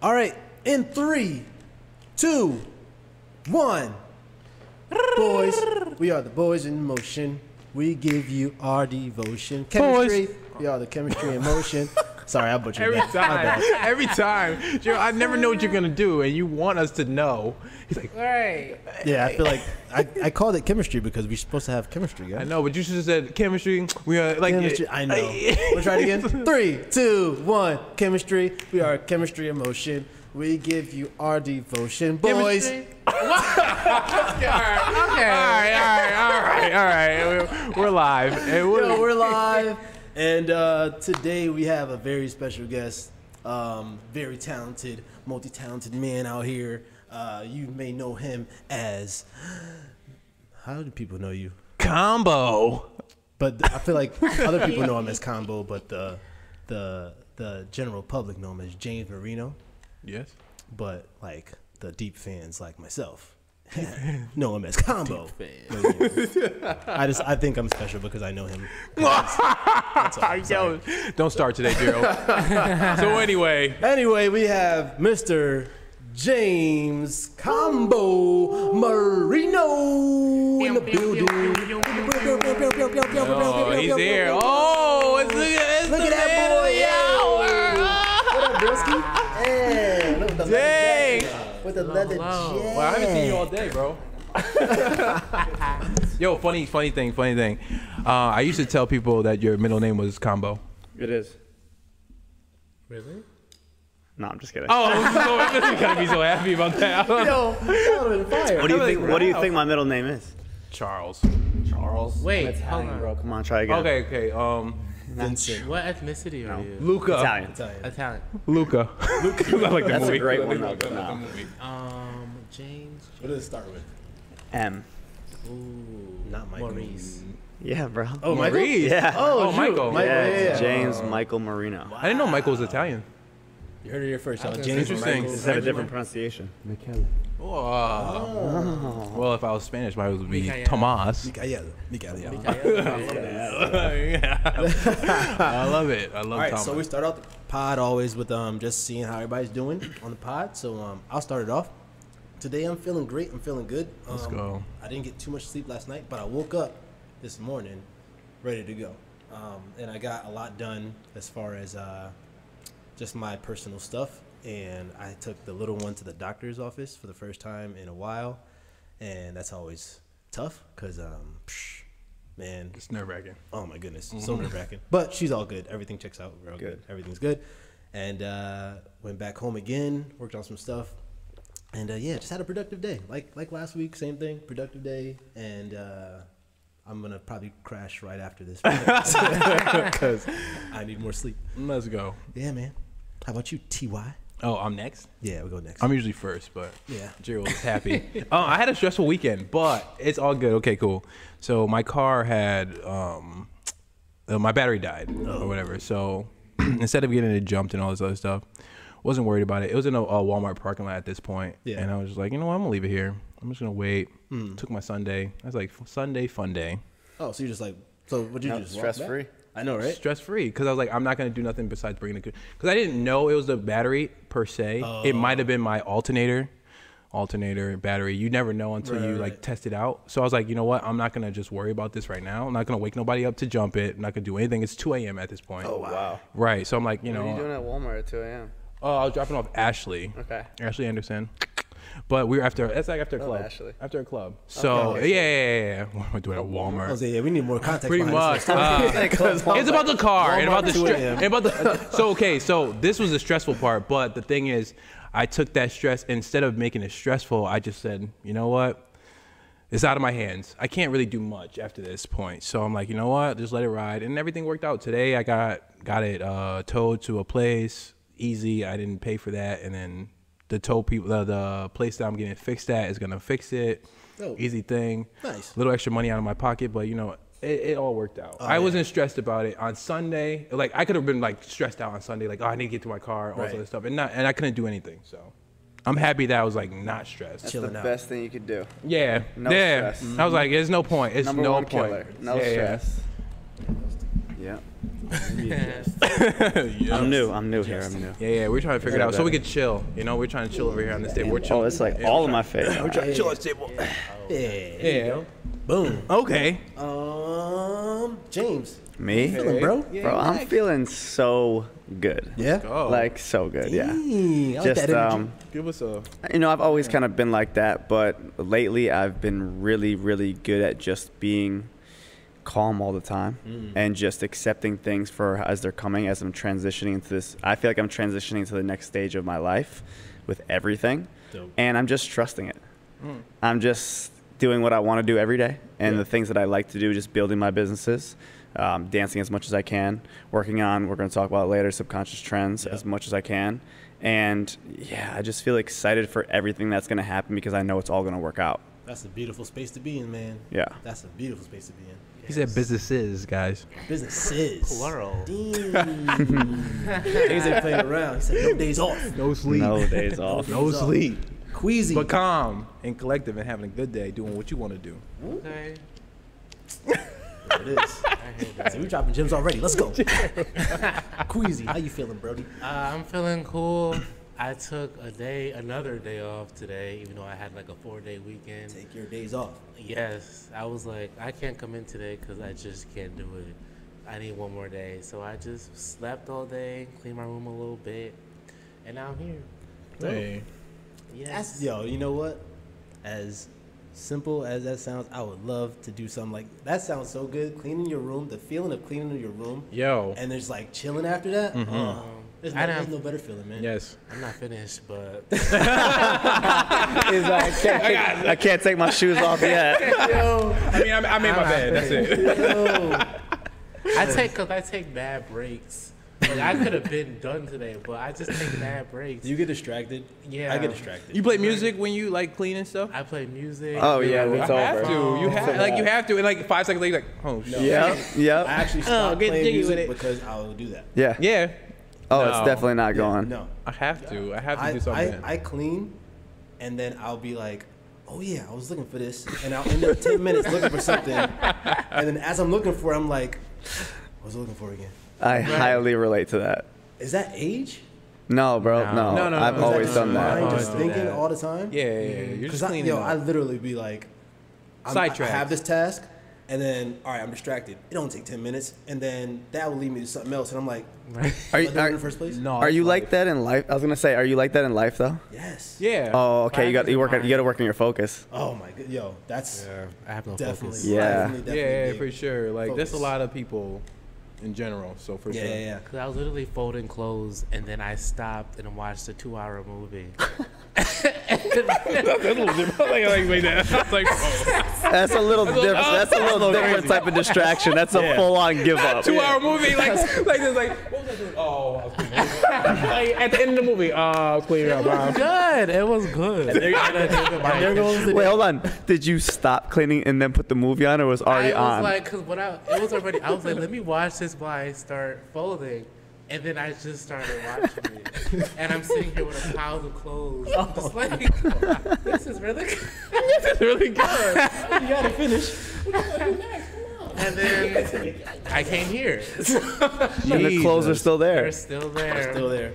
All right, in three, two, one. Boys, we are the boys in motion. We give you our devotion. Chemistry. We are the chemistry in motion. Sorry, I butchered Every that. My time, every time, Joe, I never know what you're gonna do, and you want us to know. He's like, Right. Yeah, I feel like I, I called it chemistry because we're supposed to have chemistry, I guys. know, but you should have said chemistry. We are like, Chemistry, I know. We'll try it again. Three, two, one. Chemistry. We are chemistry emotion. We give you our devotion, boys. Chemistry? Okay, all right, all right, all right. We're, we're live. And we're, Yo, we're live, and uh, today we have a very special guest, um, very talented, multi-talented man out here. Uh, you may know him as. How do people know you? combo. But I feel like other people know him as Combo, but the the the general public know him as James Marino. Yes. But like the deep fans like myself know him as Combo. I just I think I'm special because I know him. That's all. Yo, don't start today, Gerald. so anyway, Anyway, we have Mr. James Combo Marino in the building. oh, he's here. Oh, it's, it's Look the at that boy, yeah. hour. What up, Broski? Hey, look with the Dang. leather jacket. With the leather hello. jacket. Well, I haven't seen you all day, bro. Yo, funny, funny thing, funny thing. Uh, I used to tell people that your middle name was Combo. It is. Really? No, I'm just kidding. Oh, so I'm gonna be so happy about that. Yo, that would've been fire. what do you like, think? What do you think my middle name is? Charles. Charles. Wait, hold on. Bro, come on, try again. Okay, okay. Um, Vincent. What ethnicity are you? Luca. Italian. Italian. Italian. Luca. Luca. I like the That's movie. a great one though. But no. Um, James. What does it start with? M. Ooh. Not Michael. Maurice. Yeah, bro. Oh, Michael? Maurice. Yeah. Oh, Oh, shoot. Michael. Michael, yeah, yeah, yeah. James Michael Marino. I didn't know Michael was Italian. You heard it here first, y'all. Okay. James Interesting. Michael. Just have a different pronunciation. Oh. Well, if I was Spanish, my name would be Michael. Tomas. Miguel. Miguel. yeah. I love it. I love All right, Thomas. so we start out the pod always with um just seeing how everybody's doing on the pod. So um I'll start it off. Today I'm feeling great. I'm feeling good. Let's Um, go. I didn't get too much sleep last night, but I woke up this morning ready to go. Um, and I got a lot done as far as uh, just my personal stuff. And I took the little one to the doctor's office for the first time in a while, and that's always tough because um, psh, man, it's nerve wracking. Oh my goodness, so nerve wracking. But she's all good. Everything checks out. We're all good. Good. Everything's good. And uh, went back home again. Worked on some stuff. And uh, yeah, just had a productive day. Like like last week, same thing. Productive day. And uh, I'm gonna probably crash right after this because I need more sleep. Let's go. Yeah, man. How about you, Ty? Oh, I'm next. Yeah, we will go next. I'm usually first, but Yeah. Gerald was happy. uh, I had a stressful weekend, but it's all good. Okay, cool. So my car had um, uh, my battery died Oh. or whatever. So instead of getting it jumped and all this other stuff, wasn't worried about it. It was in a, a Walmart parking lot at this point, Yeah. and I was just like, you know what, I'm gonna leave it here. I'm just gonna wait. Hmm. Took my Sunday. I was like, Sunday fun day, oh, so you're just like, so what you do? Stress back? free. I know, right? stress free, because I was like, I'm not gonna do nothing besides bringing it. Because I didn't know it was the battery per se. It oh. might have been my alternator. alternator battery you never know until Right, you like right. test it out so i was like you know what i'm not gonna just worry about this right now i'm not gonna wake nobody up to jump it i'm not gonna do anything it's 2 a.m at this point Oh, wow. Right so i'm like you know. What are you doing at Walmart at 2 a.m.? oh i was dropping off ashley Okay. ashley anderson but we were after that's like after a Love club Ashley. after a club so Okay. yeah yeah yeah yeah what am i doing at walmart I was like, yeah, we need more context. Pretty behind much. this Uh, it's about the car and about the Walmart 2 stress. a.m. And about the so okay. So this was the stressful part, but the thing is, I took that stress instead of making it stressful. I just said, you know what? It's out of my hands. I can't really do much after this point. So I'm like, you know what? Just let it ride, and everything worked out. Today I got got it uh, towed to a place easy. I didn't pay for that, and then the tow people, the, the place that I'm getting fixed at is gonna fix it. Oh. Easy thing. Nice. little extra money out of my pocket, but you know, it, it all worked out. Oh, I yeah. wasn't stressed about it on Sunday. Like I could have been like stressed out on Sunday, like oh I need to get to my car, all Right. this other stuff, and not and I couldn't do anything. So I'm happy that I was like not stressed. That's Chilling the out. best thing you could do. Yeah, No yeah. stress. I was like, there's no point. It's Number no one point. killer. No Yeah, yeah. stress. Yeah. Yeah. I'm new. I'm new here. I'm new. Yeah, yeah, we're trying to figure it out so we better. can chill. You know, we're trying to chill over here on this table. We're chilling. Oh, it's like Yeah, all of my trying- face. We're trying to chill at the table. Yeah. Yeah. Boom. Okay. Um, James. Me? Feeling, bro? Bro, I'm feeling so good. Yeah. Like so good. Yeah. Dang, I like Just that um, give us a. you know, I've always kind of been like that, but lately I've been really, really good at just being calm all the time Mm. and just accepting things for as they're coming as I'm transitioning into this. I feel like I'm transitioning to the next stage of my life with everything, Dope. and I'm just trusting it. I'm just doing what I want to do every day, and Yeah. the things that I like to do, just building my businesses. Um, dancing as much as I can, working on, we're going to talk about later, subconscious trends Yeah. as much as I can. And yeah, I just feel excited for everything that's going to happen because I know it's all going to work out. That's a beautiful space to be in, man. Yeah. That's a beautiful space to be in. He said businesses, guys. Businesses. Plural. Damn. James ain't playing around. He said no days off. No sleep. No days off. No sleep. Queasy. But calm and collective and having a good day, doing what you want to do. Okay. There it is. I hear. See, we dropping gems already. Let's go. Queasy, how you feeling, Brody? Uh, I'm feeling cool. I took a day, another day off today, even though I had like a four day weekend. Take your days off. Yes, I was like, I can't come in today because I just can't do it. I need one more day. So I just slept all day, cleaned my room a little bit, and now I'm here. Hey. Yes. That's, yo, you know what? As simple as that sounds, I would love to do something like that. Sounds so good. Cleaning your room, the feeling of cleaning your room, Yo. and there's like chilling after that. Mm-hmm. Oh, there's, no, I there's don't- no better feeling, man. Yes. I'm not finished, but I, can't take, I can't take my shoes off yet. Yo, I mean, I, I made my bed. That's it. yo. I take because I take bad breaks. Like I could have been done today, but I just take bad breaks. You get distracted? Yeah. I get distracted. You play music when you like clean and stuff? I play music. Oh, yeah, I it's You over. have to. You have like you have to. And like five seconds later, you're like, oh shit. Yep. I Yep. actually oh, stopped get playing jiggy with music it. because I will do that. Yeah. Yeah. Oh, No. it's definitely not going. No, I have to. I have to I, do something. I, I clean, and then I'll be like, oh yeah, I was looking for this, and I'll end up ten minutes looking for something, and then as I'm looking for, it, I'm like, what was I looking for again? I highly relate to that. Is that age? No, bro. No. No. No, no, I've no, always done that. mind just thinking that. all the time. yeah, yeah, yeah. You're Because just I, cleaning yo, up. I literally be like, I'm, I Sidetracked. have this task, and then all right, I'm distracted. It don't take ten minutes, and then that will lead me to something else, and I'm like, Are you, I doing it in the first place? no. are you it's like that in life? I was gonna say, are you like that in life though? Yes. Yeah. Oh, okay. You got you work. Practice You got to work on your focus. Oh my god, yo, that's Yeah, I have no definitely, focus. Yeah. definitely, definitely yeah, yeah, for sure. Like there's a lot of people in general. So for Yeah, sure. yeah, yeah. Cause I was literally folding clothes and then I stopped and watched a two-hour movie. That's a little different. like, like, like that. It's like, oh. That's a little different. That's a oh, little different type of distraction. That's a full-on give up. two hour movie, like, like this, like, what was I doing? Oh, I was cleaning. like, at the end of the movie, oh, I was cleaning up. bro. good. It was good. There, and there goes Wait, hold on. Did you stop cleaning and then put the movie on, or was already I was on? like, cause when I it was already, I was like, let me watch this while I start folding, and then I just started watching it, and I'm sitting here with a pile of clothes, I'm just like, this is really good. this is really good. you gotta finish. And then I came here. and the clothes are still there. They're still there. They're Still there.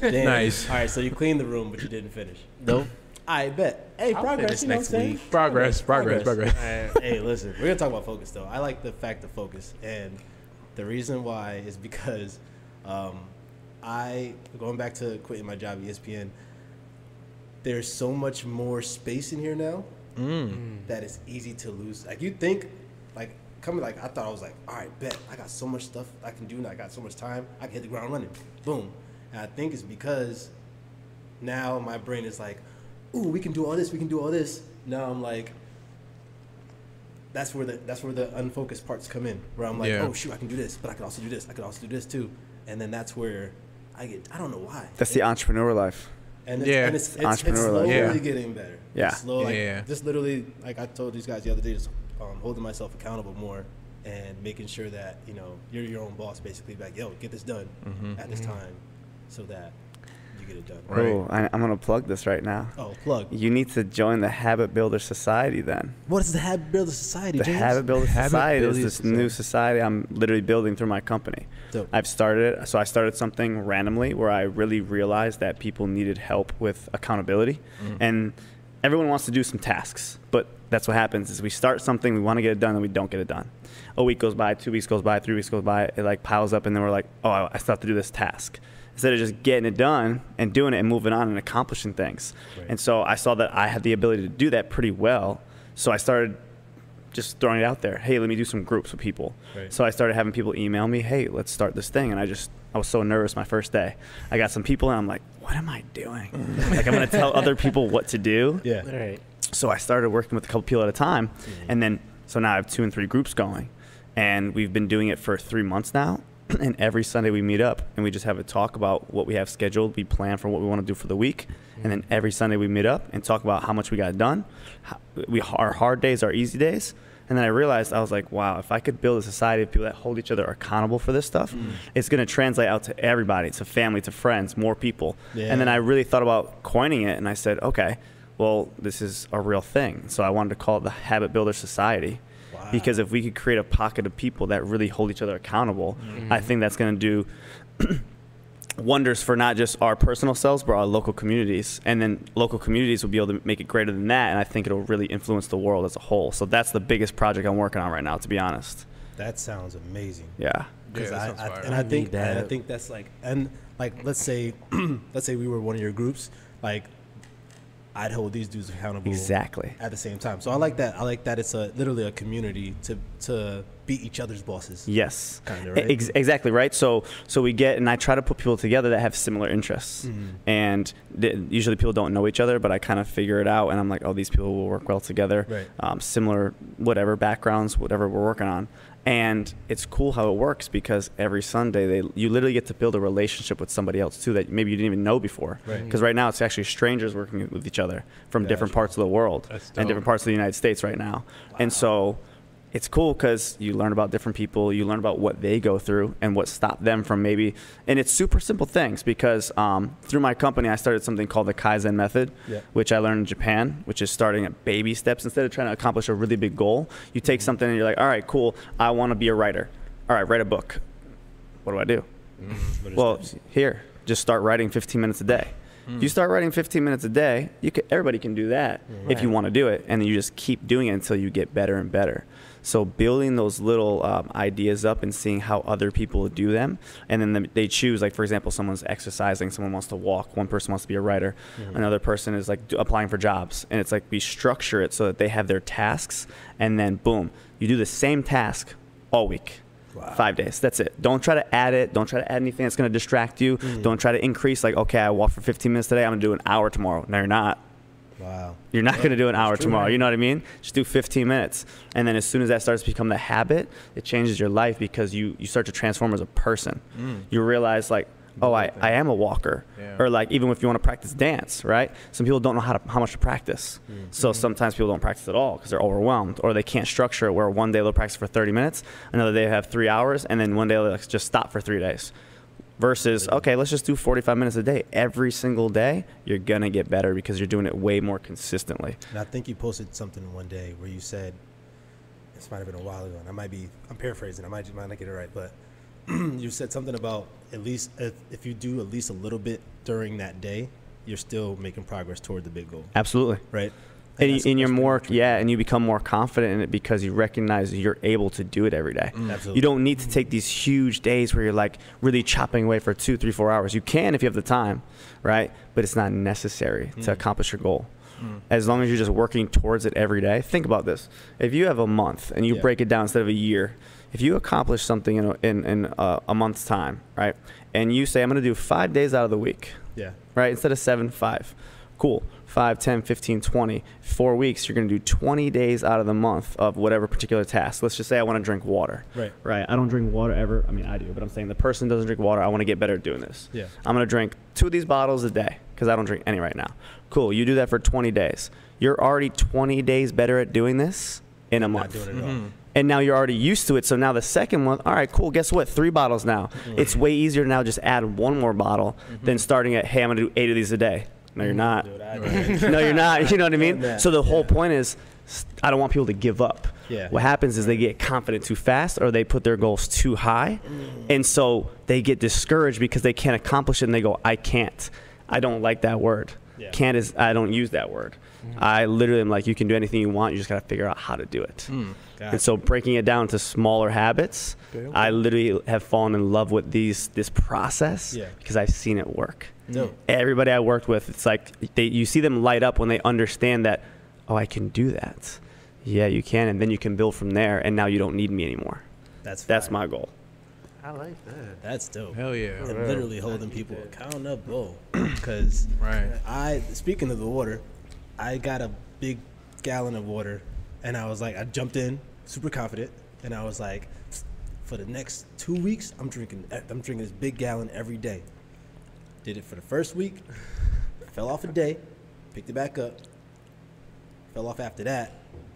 Damn. Nice. All right, so you cleaned the room, but you didn't finish. Nope. I bet. Hey, I'll progress. finish You know next what I'm saying? week. Progress, progress, progress. hey, listen, we're gonna talk about focus though. I like the fact of focus, and the reason why is because um, I going back to quitting my job at ESPN. There's so much more space in here now that it's easy to lose. Like you think, like coming, like I thought I was like, all right, bet I got so much stuff I can do, and I got so much time, I can hit the ground running, boom. And I think it's because now my brain is like, ooh, we can do all this, we can do all this. Now I'm like, that's where the that's where the unfocused parts come in, where I'm like, Yeah. oh shoot, I can do this, but I can also do this, I can also do this too, and then that's where I get, I don't know why. That's the entrepreneur life. And it's, Yeah. and it's, it's, it's Entrepreneur life. slowly Yeah. getting better. Yeah. It's slow, like, Yeah. Just literally, like I told these guys the other day, just um, holding myself accountable more and making sure that you know you're your own boss, basically. Like, yo, get this done Mm-hmm. at this time, so that to get it done. Right. Oh, I, I'm gonna plug this right now. Oh, plug. You need to join the Habit Builder Society then. What is the Habit Builder Society? The James? Habit Builder Habit Society Building is this Society. new society I'm literally building through my company. Dope. I've started it. So I started something randomly where I really realized that people needed help with accountability, mm-hmm. and everyone wants to do some tasks. But that's what happens: is we start something, we want to get it done, and we don't get it done. A week goes by, two weeks goes by, three weeks goes by. It like piles up, and then we're like, oh, I I still have to do this task. Instead of just getting it done and doing it and moving on and accomplishing things. Right. And so I saw that I had the ability to do that pretty well. So I started just throwing it out there. Hey, let me do some groups with people. Right. So I started having people email me, hey, let's start this thing. And I just, I was so nervous my first day. I got some people and I'm like, what am I doing? Mm. like, I'm going to tell other people what to do. Yeah. All right. So I started working with a couple people at a time. Mm. And then, so now I have two and three groups going. And we've been doing it for three months now. and every Sunday we meet up and we just have a talk about what we have scheduled. We plan for what we want to do for the week. And then every Sunday we meet up and talk about how much we got done. How, we, our hard days, our easy days. And then I realized I was like, wow, if I could build a society of people that hold each other accountable for this stuff, mm. it's going to translate out to everybody, to family, to friends, more people. And then I really thought about coining it and I said, okay, well, this is a real thing. So I wanted to call it the Habit Builder Society. Wow. Because if we could create a pocket of people that really hold each other accountable, I think that's going to do wonders for not just our personal selves, but our local communities. And then local communities will be able to make it greater than that. And I think it'll really influence the world as a whole. So that's the biggest project I'm working on right now, to be honest. That sounds amazing. Yeah. Because Yeah, I, I and I I think need and I think that's like and like let's say let's say we were one of your groups like I'd hold these dudes accountable Exactly. at the same time. So I like that. I like that it's a literally a community to to beat each other's bosses. Yes. Kinda, right? Ex- exactly right. So so we get and I try to put people together that have similar interests. Mhm. And th- usually people don't know each other, but I kind of figure it out, and I'm like, oh, these people will work well together. Right. Um, similar, whatever backgrounds, whatever we're working on. And it's cool how it works because every Sunday they you literally get to build a relationship with somebody else too that maybe you didn't even know before. Because right now it's actually strangers working with each other from different parts of the world and different parts of the United States right now. And so it's cool because you learn about different people, you learn about what they go through and what stopped them from maybe, and it's super simple things because um, through my company I started something called the Kaizen method, Yeah. which I learned in Japan, which is starting at baby steps instead of trying to accomplish a really big goal. You take Mm-hmm. something and you're like, all right, cool, I want to be a writer. All right, write a book. What do I do? Are Well, steps? here, just start writing 15 minutes a day. If you start writing 15 minutes a day, you can, everybody can do that if you want to do it, and then you just keep doing it until you get better and better. So building those little um, ideas up and seeing how other people do them, and then the, they choose. Like for example, someone's exercising, someone wants to walk, one person wants to be a writer, another person is like applying for jobs, and it's like we structure it so that they have their tasks, and then boom, you do the same task all week. Wow. Five days. That's it. Don't try to add it. Don't try to add anything that's going to distract you. Don't try to increase. Like, okay, I walked for 15 minutes today. I'm going to do an hour tomorrow. No, you're not. Wow. You're not going to do an hour true, tomorrow. right? You know what I mean? Just do 15 minutes. And then as soon as that starts to become the habit, it changes your life because you, you start to transform as a person. You realize, like, oh, I, I am a walker. Yeah. Or, like, even if you want to practice dance, right? Some people don't know how, to, how much to practice. So sometimes people don't practice at all because they're overwhelmed or they can't structure it where one day they'll practice for 30 minutes, another day they have three hours, and then one day they'll like, just stop for three days versus okay let's just do 45 minutes a day. Every single day you're gonna get better because you're doing it way more consistently. And I think you posted something one day where you said, this might have been a while ago, and I might be, I'm paraphrasing, I might, might not get it right, but you said something about at least, if, if you do at least a little bit during that day, you're still making progress toward the big goal, absolutely. Right? And, you, that's- and you're more yeah and you become more confident in it because you recognize you're able to do it every day Absolutely. you don't need to take these huge days where you're like really chopping away for two three four hours you can if you have the time right but it's not necessary to accomplish your goal as long as you're just working towards it every day think about this if you have a month and you Yeah. break it down instead of a year if you accomplish something in a, in, in a, a month's time right and you say i'm going to do five days out of the week Yeah. right? Instead of seven, five. Cool. 5, 10, 15, 20. Four weeks, you're going to do 20 days out of the month of whatever particular task. Let's just say I want to drink water. Right. Right. I don't drink water ever. I mean, I do, but I'm saying the person doesn't drink water. I want to get better at doing this. Yeah. I'm going to drink two of these bottles a day because I don't drink any right now. Cool. You do that for 20 days. You're already 20 days better at doing this in a Not month. doing it at all. Mm-hmm. and now you're already used to it. So now the second one, all right, cool. Guess what? Three bottles now. Mm-hmm. It's way easier to now just add one more bottle mm-hmm. than starting at, hey, I'm gonna do eight of these a day. No, you're not. Dude, I- no, you're not. You know what I mean? Done So the whole yeah. point is, I don't want people to give up. Yeah. What happens is they get confident too fast, or they put their goals too high, mm. and so they get discouraged because they can't accomplish it, and they go, "I can't." I don't like that word. Yeah. Can't is I don't use that word. Mm-hmm. I literally am like, you can do anything you want. You just gotta figure out how to do it. Gotcha. And so breaking it down to smaller habits, Okay, okay. I literally have fallen in love with these this process Yeah. because I've seen it work Mm. Dope. everybody I worked with, it's like they, you see them light up when they understand that, oh, I can do that. Yeah, you can, and then you can build from there. And now you don't need me anymore. That's That's my goal. I like that. That's dope. Hell yeah. And real. literally holding people accountable. Because Right. I, speaking of the water, I got a big gallon of water, and I was like, I jumped in super confident, and I was like, for the next two weeks, I'm drinking, I'm drinking this big gallon every day. Did it for the first week, fell off a day, picked it back up, fell off after that,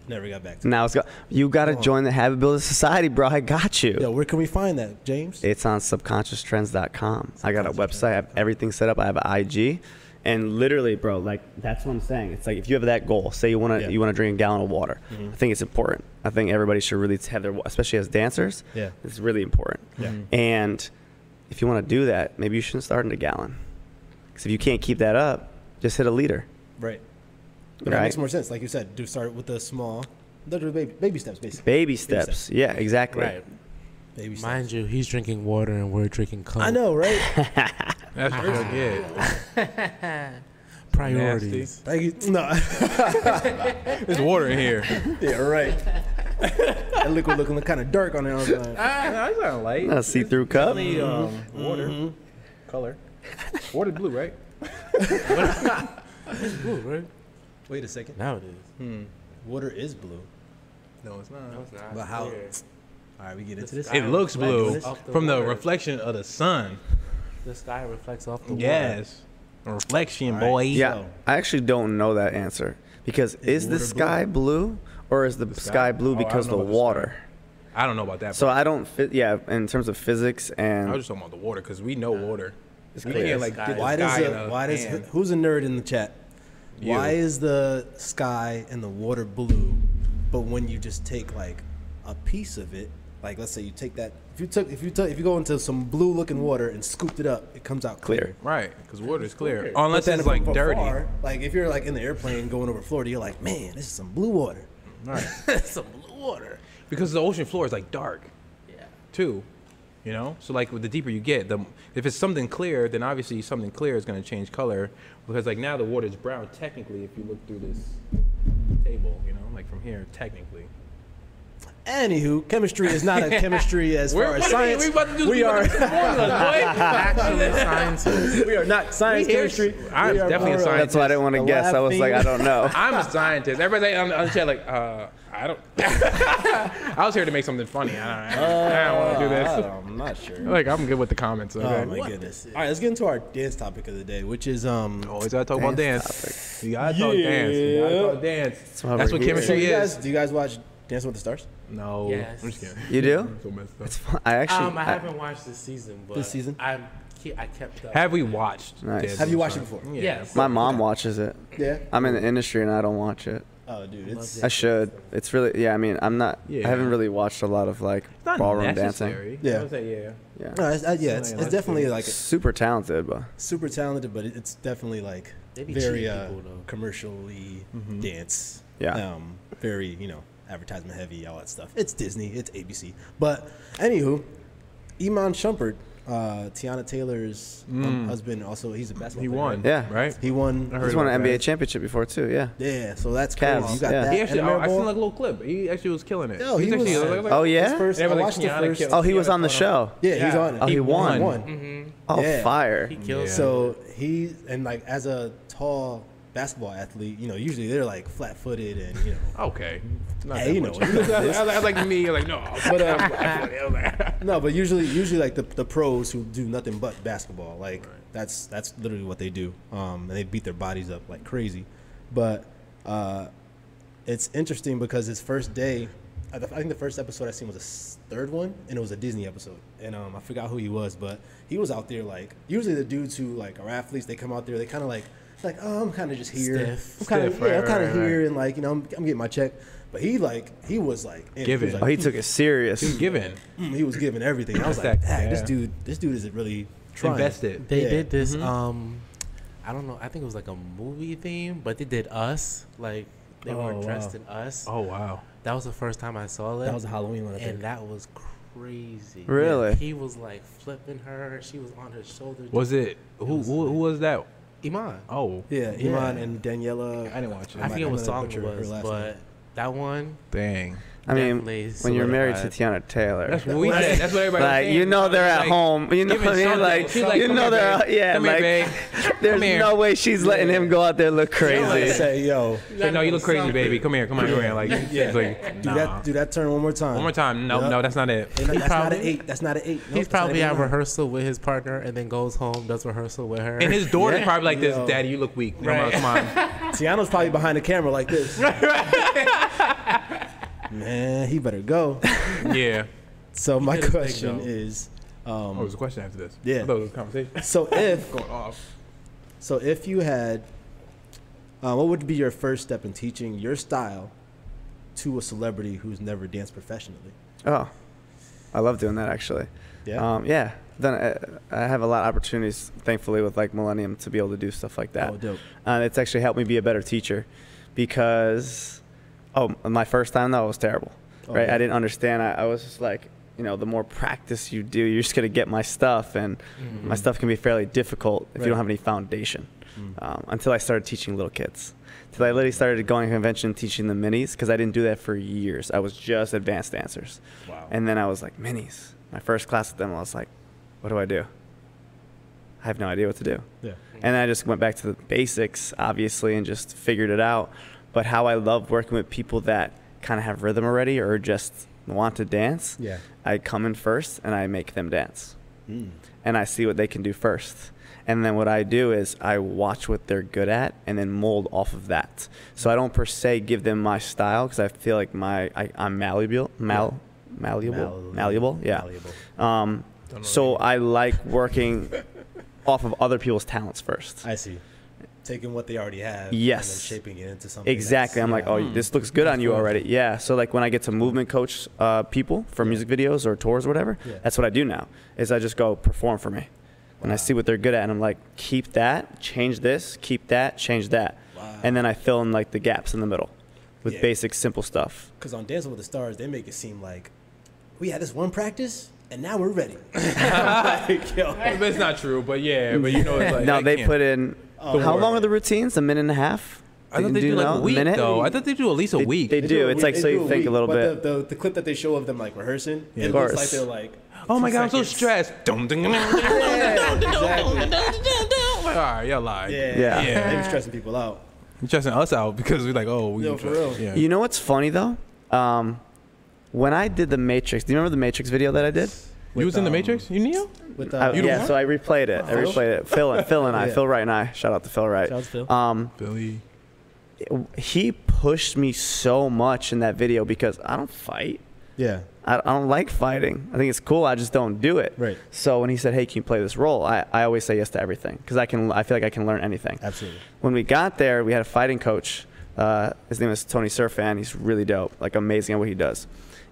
never got back to it. Now it's got, you got to join the Habit Builder Society, bro. I got you. Yo, where can we find that, James? It's on subconscioustrends.com. I got a website. I have everything set up. I have an IG. And literally, bro, like that's what I'm saying. It's like if you have that goal, say you want to Yeah. you want to drink a gallon of water. Mhm. I think it's important. I think everybody should really have their, especially as dancers. Yeah. It's really important. Yeah. And if you want to do that, maybe you shouldn't start in a gallon. Because if you can't keep that up, just hit a liter. Right. But that makes more sense. Like you said, do start with the small, the baby, baby steps, basically. Baby steps. Yeah, exactly. Right. Baby steps. Mind you, he's drinking water and we're drinking Coke. I know, right? That's pretty good. Priorities. Thank you. No. There's water in here. yeah, right. that liquid looking kind of dark on there. I was like, That's not light. A see-through cup. Only, um, water. Color. Water blue, right? It's blue, right? Wait a second. Now it is. Hmm. Water is blue. No, it's not. No, it's not. But how? Clear. All right, we get The into this. It looks blue the from the reflection of the sun. The sky reflects off the water. Yes. Reflection, All right. boy. Yeah, So- I actually don't know that answer because is, the water sky blue? Or is the, The sky? sky blue Oh, because don't the know the water? I don't know about that. So. I don't fit. Yeah, in terms of physics and. I and was just talking about the water because we know water. It's we clear. can't like Sky the Why does sky the, a why does can. who's a nerd in the chat? You. Why is the sky and the water blue, but when you just take like a piece of it, like let's say you take that if you took if you took if you go into some blue looking water and scooped it up, it comes out clear. Clear. right? Because water is clear, clear. unless it's like afar, dirty. like if you're like in the airplane going over Florida, you're like, man, this is some blue water. Right. some blue water. because the ocean floor is like dark Yeah. too. You know, so like with the deeper you get, the if it's something clear, then obviously something clear is going to change color because like now the water is brown technically if you look through this table, you know, like from here technically. Anywho, chemistry is not a chemistry as far as science. We about to do we are Actually, scientists. we are not science We chemistry. I'm We are definitely a uh, scientist. That's why I didn't want to guess. I was like. I don't know. I'm a scientist. Everybody on, on the chat like, uh, I don't. I was here to make something funny. I don't, I don't want to do this. Uh, I'm not sure. Like I'm good with the comments. Okay. Oh my goodness! All right, let's get into our dance topic of the day, which is um. Always gotta talk about Dance dance. You gotta talk dance. You gotta talk dance. That's, why what we're. So chemistry you guys, is. do you guys watch Dancing with the Stars No. Yes. I'm just kidding. You do? I'm so messed up. It's fun. I actually. Um, I I- haven't watched this season, but This season? I'm, I kept up. Have we watched? Nice. Dance Have you the watched it before? Yeah. Yes. my mom watches it. Yeah. I'm in the industry and I don't watch it. Oh, dude, it's I should. It's really. Yeah. I mean, I'm not. Yeah. I haven't really watched a lot of like It's not ballroom dancing. necessary. Yeah. Say, yeah. Yeah. no, it's, uh, yeah, it's, Yeah, it's definitely like Super talented, but super talented, but it's definitely like very cheating uh, people, though. commercially dance. Yeah. Um, very you know advertisement heavy, all that stuff. It's Disney, it's ABC. But anywho, Iman Shumpert, uh, Teyana Taylor's um, husband, also he's a basketball. He player, won. right? Yeah. Right. He won. I heard he's won an about NBA that. championship before too. Yeah. Yeah, so that's Cavs, cool. You got yeah. that. He actually, and I, I seen like a little clip. He actually was killing it. Yo, he He's actually, like, like, Oh His yeah. first, I were like, watched the Keanu first. killed- Oh, he was on the show. Yeah, he's on. it. Oh, he won. won. Mm-hmm. Oh, Yeah. fire. He kills. Yeah. So he and like as a tall basketball athlete, you know, usually they're like flat-footed and you know. Okay. Not Hey, you know, much. you know I I like me, like no. But, um, I was like, No, but usually, usually like the, the pros who do nothing but basketball, like that's that's literally what they do. Um, and they beat their bodies up like crazy. But uh, it's interesting because his first day I I think the first episode I seen was the s- third one, and it was a Disney episode, and um, I forgot who he was, but he was out there like usually the dudes who like are athletes, they come out there, they kind of like like oh I'm kind of just here, Stiff. I'm kind of Stiff, yeah, right, I'm kind of right, here, and like you know I'm, I'm getting my check, but he like he was like in- he Giving. like, Oh, he took it serious. Given. mm, he was giving everything. I was like, That- Dang, this dude, this dude is really trying. Invested. They Yeah. did this. Mhm. Um, I don't know. I think it was like a movie theme, but they did Us. Like they were Oh, dressed wow. in Us. Oh wow. That was the first time I saw it. That was a Halloween one, I and think. that was crazy. Really? He was like flipping her. She was on his shoulder. Was it who? was Who, who was that? Iman? Oh, Yeah, Yeah. Iman and Daniella. I didn't watch it. I forget I'm what gonna song it was, but that one. dang. I mean, when you're married to solidified. Teyana Taylor, That's what we said. That's what everybody. was like saying. you know they're at Like, home. You know giving what I mean? Like, like, you know here, they're babe. out, yeah. Come here, like babe. there's Come here. no way she's letting him go out there look Like, crazy. say, yo, Say, no, you look crazy, baby. Come here, come on, come here. Like, Yeah. it's like, do that, do that turn one more time. One more time. No, Yup. no, that's not it. Hey, no, He that's not an eight. That's not an eight. Nope, He's probably at nine. rehearsal with his partner and then goes home, does rehearsal with her. And his daughter's probably like this, Daddy, you look weak. Come on, Right. come on. Teyana's probably behind the camera like this. Man, he better go. Yeah. So my did his thing, question though. is, Oh, um, there's a question after this. Yeah. I thought it was a conversation. so if Going off. so if you had, uh, what would be your first step in teaching your style to a celebrity who's never danced professionally? Oh, I love doing that actually. Yeah. Um, yeah. Then I, I have a lot of opportunities, thankfully, with like Millennium to be able to do stuff like that. Oh, dope. Uh, it's actually helped me be a better teacher because, oh, my first time though was terrible. Oh, right? yeah. I didn't understand. I, I was just like, you know, the more practice you do, you're just gonna get my stuff, and my stuff can be fairly difficult if Right. you don't have any foundation. Mm. Um, until I started teaching little kids, until I literally started going to convention teaching the minis because I didn't do that for years. I was just advanced dancers. Wow. And then I was like, minis. My first class with them, I was like, what do I do? I have no idea what to do. yeah. And I just went back to the basics, obviously, and just figured it out. But how I love working with people that kind of have rhythm already or just want to dance, Yeah. I come in first and I make them dance. Mm. And I see what they can do first. And then what I do is I watch what they're good at and then mold off of that. So I don't per se give them my style because I feel like my I, I'm malleable, mal, malleable, malleable, yeah. Malleable. Um, so I like working off of other people's talents first. I see. Taking what they already have. Yes. And then shaping it into something. Exactly. I'm like, yeah. oh, this looks good on you cool. already. Yeah. So like when I get to movement coach uh, people for Yeah. music videos or tours or whatever, Yeah. that's what I do now. Is I just go perform for me, and I see what they're good at, and I'm like, keep that, change this, keep that, change that, Wow. and then I fill in like the gaps in the middle with Yeah. basic, simple stuff. Because on Dancing with the Stars, they make it seem like we had this one practice and now we're ready. like, yo, But it's not true, but yeah, but you know, it's like. now they can't. put in. Oh, how Lord. long are the routines? A minute and a half. I thought they do like now? a week minute? though. I thought they do at least a They- week. they do. a It's week- like they so do you think week, a little but bit. The, the, the clip that they show of them like rehearsing, Yeah. it Of looks like course. they're like, oh my two god, I'm so stressed. Dum, dum, dum, dum, Yeah, dum, dum, exactly. dum, dum, dum. All right, y'all lied. Yeah, Yeah. yeah. They Yeah. stressing people out. You're stressing us out because we're like, oh, we Yo, for real. Yeah. You know what's funny though? Um, when I did the Matrix, do you remember the Matrix video that I did? You was in the um, Matrix? You Neo? With I- uh, You yeah, one? so I replayed it. I Phil? replayed it. Phil and Phil and I, Yeah. Phil Wright and I. Shout out to Phil Wright. Shout out to Phil. Um, Billy. he pushed me so much in that video because I don't fight. yeah, I, I don't like fighting. I think it's cool. I just don't do it. right. So when he said, "Hey, can you play this role?" I, I always say yes to everything because I can. I feel like I can learn anything. Absolutely. When we got there, we had a fighting coach. Uh, his name is Tony Surfan. He's really dope, like amazing at what he does.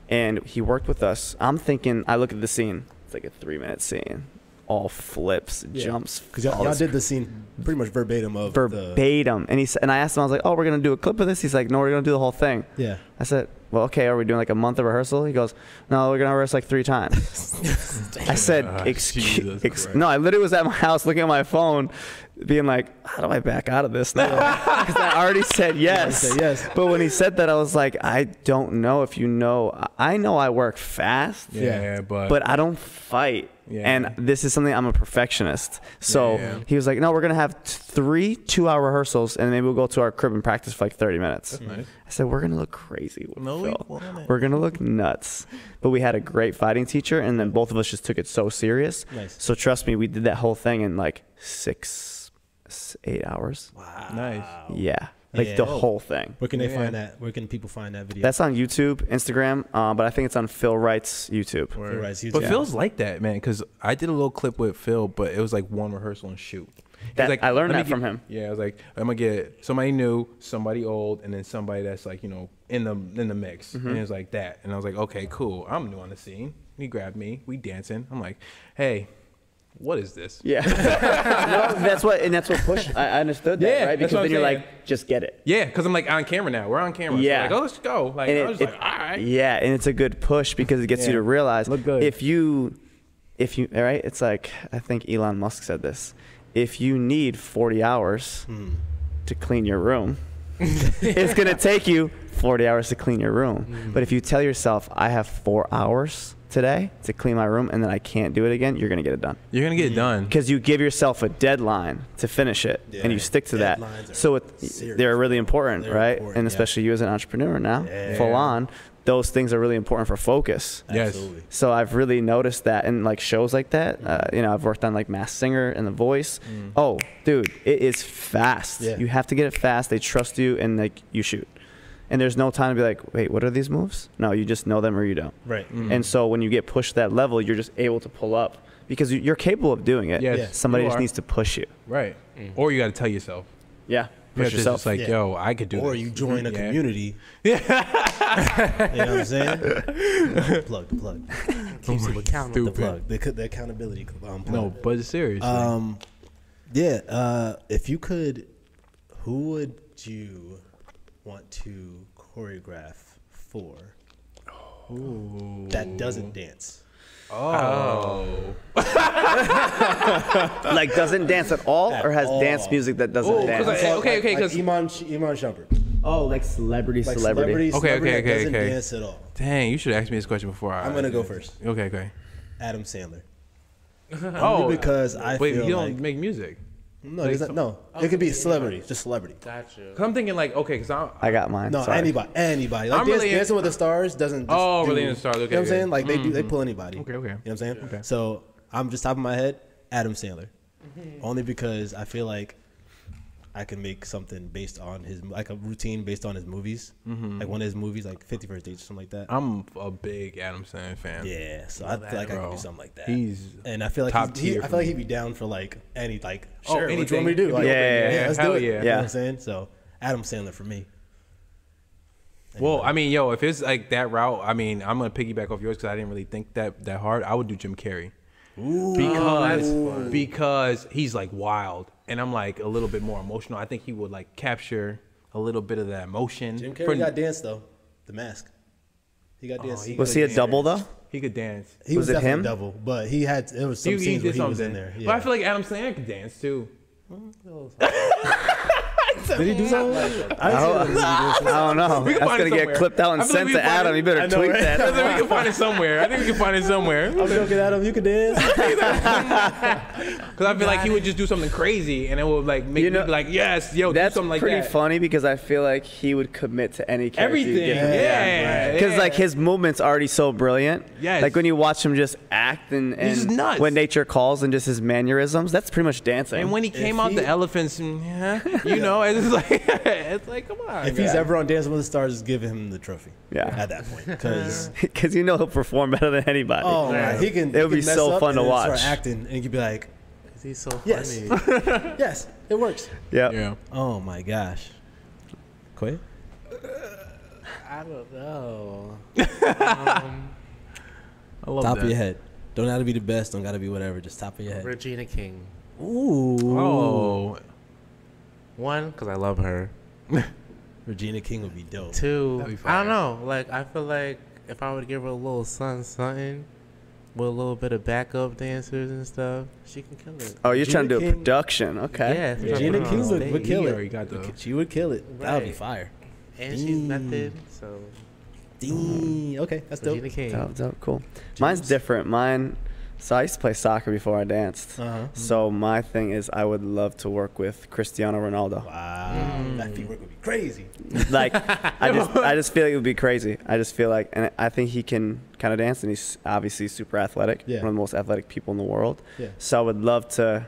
And he worked with us. I'm thinking, I look at the scene. It's like a three minute scene, all flips, Yeah. jumps. Because y'all, y'all did the scene pretty much verbatim of the. verbatim. And he said, and I asked him, I was like, "Oh, we're gonna do a clip of this." He's like, "No, we're gonna do the whole thing." Yeah. I said, "Well, okay. Are we doing like a month of rehearsal?" He goes, "No, we're gonna rehearse like three times." I said, Excuse, Jesus ex- "No, I literally was at my house looking at my phone, being like, how do I back out of this now?" Because I already said yes. said yes. But when he said that, I was like, I don't know if you know. I I know I work fast, Yeah, Yeah. but. but I don't fight. Yeah. And this is something I'm a perfectionist. So Yeah. he was like, "No, we're gonna have three two-hour rehearsals, and maybe we'll go to our crib and practice for like 30 minutes." That's nice. I said, "We're gonna look crazy with No, we won't. We're gonna look nuts." But we had a great fighting teacher, and then both of us just took it so serious. Nice. So trust me, we did that whole thing in like six, s- eight hours. Wow. Nice. Yeah. like Yeah. the whole thing. Where can they Yeah. find that? Where can people find that video? That's on YouTube, Instagram, uh, but I think it's on Phil Wright's YouTube. Phil Wright's But YouTube. Phil's like that, man, because I did a little clip with Phil, but it was like one rehearsal and shoot. That- like, I learned "Let me that from him. Yeah, I was like, I'm gonna get somebody new, somebody old, and then somebody that's like, you know, in the in the mix. Mm-hmm. And it was like that, and I was like, okay, cool. I'm new on the scene. He grabbed me, we dancing. I'm like, hey, what is this? Yeah, no, that's what, and that's what push. I, I understood that, Yeah, right? Because then I'm you're saying. like, just get it. Yeah, because I'm like on camera now. We're on camera. Yeah. So like, oh, let's go. Like, And I was it- like, all right. Yeah, and it's a good push because it gets you to realize if you, if you, all right, it's like I think Elon Musk said this: if you need 40 hours Hmm. to clean your room, it's gonna take you 40 hours to clean your room. Mm. But if you tell yourself, I have four hours today to clean my room, and then I can't do it again, you're gonna get it done You're gonna get it done. because you give yourself a deadline to finish it and you stick to that. Deadlines are So it, they're really important, They're right? important, and yeah. especially you as an entrepreneur now, Yeah. full on, those things are really important for focus. Yes. Absolutely. So I've really noticed that in like shows like that. Uh, Mm-hmm. you know, I've worked on like Masked Singer and The Voice. Oh, dude, it is fast. Mm. Yeah. You have to get it fast. They trust you, and like you shoot. And there's no time to be like, wait, what are these moves? No, you just know them or you don't. Right. Mm. And so when you get pushed that level, you're just able to pull up because you- you're capable of doing it. Yes, Yeah. Somebody you just are. needs to push you. Right. Mm. Or you got to tell yourself. Yeah. Push have to yourself. just like, Yeah. yo, I could do it. Or this. you join a Yeah. community. Yeah. you know what I'm saying? plug the plug. Keeps you accountable. The Stupid. plug. The, the accountability um, plug. No, but it's serious. Um, yeah. Uh, if you could, who would you want to choreograph for? Oh. That doesn't dance. oh. like doesn't dance at all At or has all. dance music that doesn't Oh, 'cause dance. I- Okay, okay, okay, like 'cause- Iman Iman Shumpert. oh, like celebrity, Like celebrity. celebrity, Okay, okay, that okay, doesn't okay. dance at all. Dang, you should ask me this question before I. I'm gonna go first. Okay, okay. Adam Sandler. Oh, Only because I wait, feel you don't like make music. No, like there's not- no. It could be a celebrity, just celebrity. Got you. Cause I'm thinking like, okay, cause I'm. I got mine. No, Sorry. anybody, anybody. Like I'm dance, really in- Dancing with the Stars doesn't. Just Oh, do, really in the Stars, You okay, know what I'm okay. saying? Like they do, they pull anybody. Okay, okay. You know what I'm saying? Okay. So I'm just top of my head, Adam Sandler, Mm-hmm. only because I feel like I can make something based on his like a routine based on his movies, Mm-hmm. like one of his movies, like Fifty First Dates or something like that. I'm a big Adam Sandler fan. yeah, so I feel like I can bro. do something like that. He's and I feel like top he, I feel like he'd be down for like any like Oh, sure. What you anything. want me to do? Like, open, yeah, yeah, let's do it. yeah. You know Yeah. what I'm saying? So Adam Sandler for me. Well, I mean, yo, if it's like that route, I mean, I'm gonna piggyback off yours because I didn't really think that that hard. I would do Jim Carrey because because he's like wild, and I'm like a little bit more emotional. I think he would like capture a little bit of that emotion. Jim For- Carrey got dance though. The Mask. He got oh, dance. he Was he a double though? He could dance. He Was was, it definitely him? double, but he had it was some he, he scenes where did he was in there. But I feel like Adam Sandler could dance too. Did he do something? I didn't see I don't know. We can That's find gonna it get clipped out and I feel like sent we to can find Adam. it. You better know, tweet right? I think we can find it somewhere. I think we can find it somewhere. I'm joking, Adam. You can dance. Because I feel like he would just do something crazy, and it would like make You know, me be like, yes, yo, That's do something like pretty that. funny because I feel like he would commit to any character. you Everything, yeah. Because yeah. like his movements already so brilliant. Yes. Like when you watch him just act and, and He's just nuts. when nature calls and just his mannerisms, that's pretty much dancing. And when he came out he- the elephants, mm, yeah, you know, it's like it's like come on. if he's ever on Dancing with the Stars, just give him the trophy. Yeah. At that point, because because you know he'll perform better than anybody. oh man, he can. It would be mess so up fun and to watch. Start acting, and you could be like, He's so funny. yes, it works. yeah. yeah, Oh my gosh. Quay? I don't know. I um, love Top that. of your head. Don't gotta be the best. Don't gotta be whatever. Just top of your head. Regina King. Ooh. Oh, One, because I love her. Regina King would be dope. Two, be I don't know. Like I feel like if I were to give her a little something, something with a little bit of backup dancers and stuff, she can kill it. Oh, you're trying to do Regina a King- production. Okay. Yeah, if Regina King on would, would kill it. already got the- She would kill it. That would be fire. and she's method. So Dang. Okay, that's dope. Regina King. Dope, dope, cool. Mine's different. Mine. So I used to play soccer before I danced. Uh-huh. So my thing is, I would love to work with Cristiano Ronaldo. Wow. That feet work would be crazy. Like, I just, I just feel like it would be crazy. I just feel like, and I think he can kind of dance, and he's obviously super athletic. Yeah. One of the most athletic people in the world. Yeah. So I would love to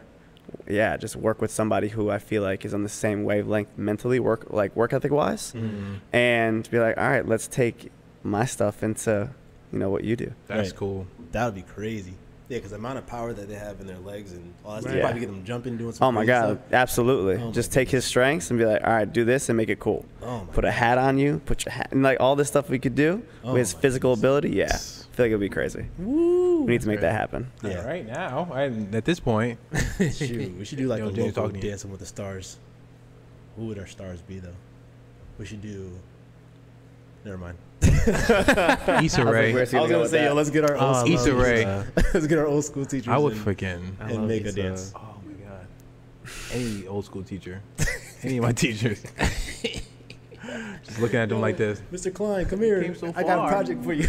yeah, just work with somebody who I feel like is on the same wavelength mentally, work like work ethic wise, Mm-hmm. and be like, all right, let's take my stuff into, you know, what you do. That's Right. cool. That would be crazy. Yeah, because the amount of power that they have in their legs and all that stuff, Right. probably get them jumping, doing some Oh my God, stuff. absolutely. Oh my just take his strengths and be like, all right, do this and make it cool. Oh my Put a hat on you, put your hat, and like all this stuff we could do Oh with his physical goodness. ability. Yeah, I feel like it'd be crazy. Woo! We need to make that happen. Yeah. All right now, I, at this point, Shoot, we should do like Yo, a local talking to you. Dancing with the Stars. Who would our stars be though? We should do. Never mind. Issa Rae. where's he I was go gonna say, yo, let's get our oh, old Oh, school, Issa Rae. Let's get our old school teachers. I would and, freaking. And love make a dance. Oh my god. Any old school teacher, any of my teachers, just looking at them like this. Mr. Klein, come here. Came so I got a project for you.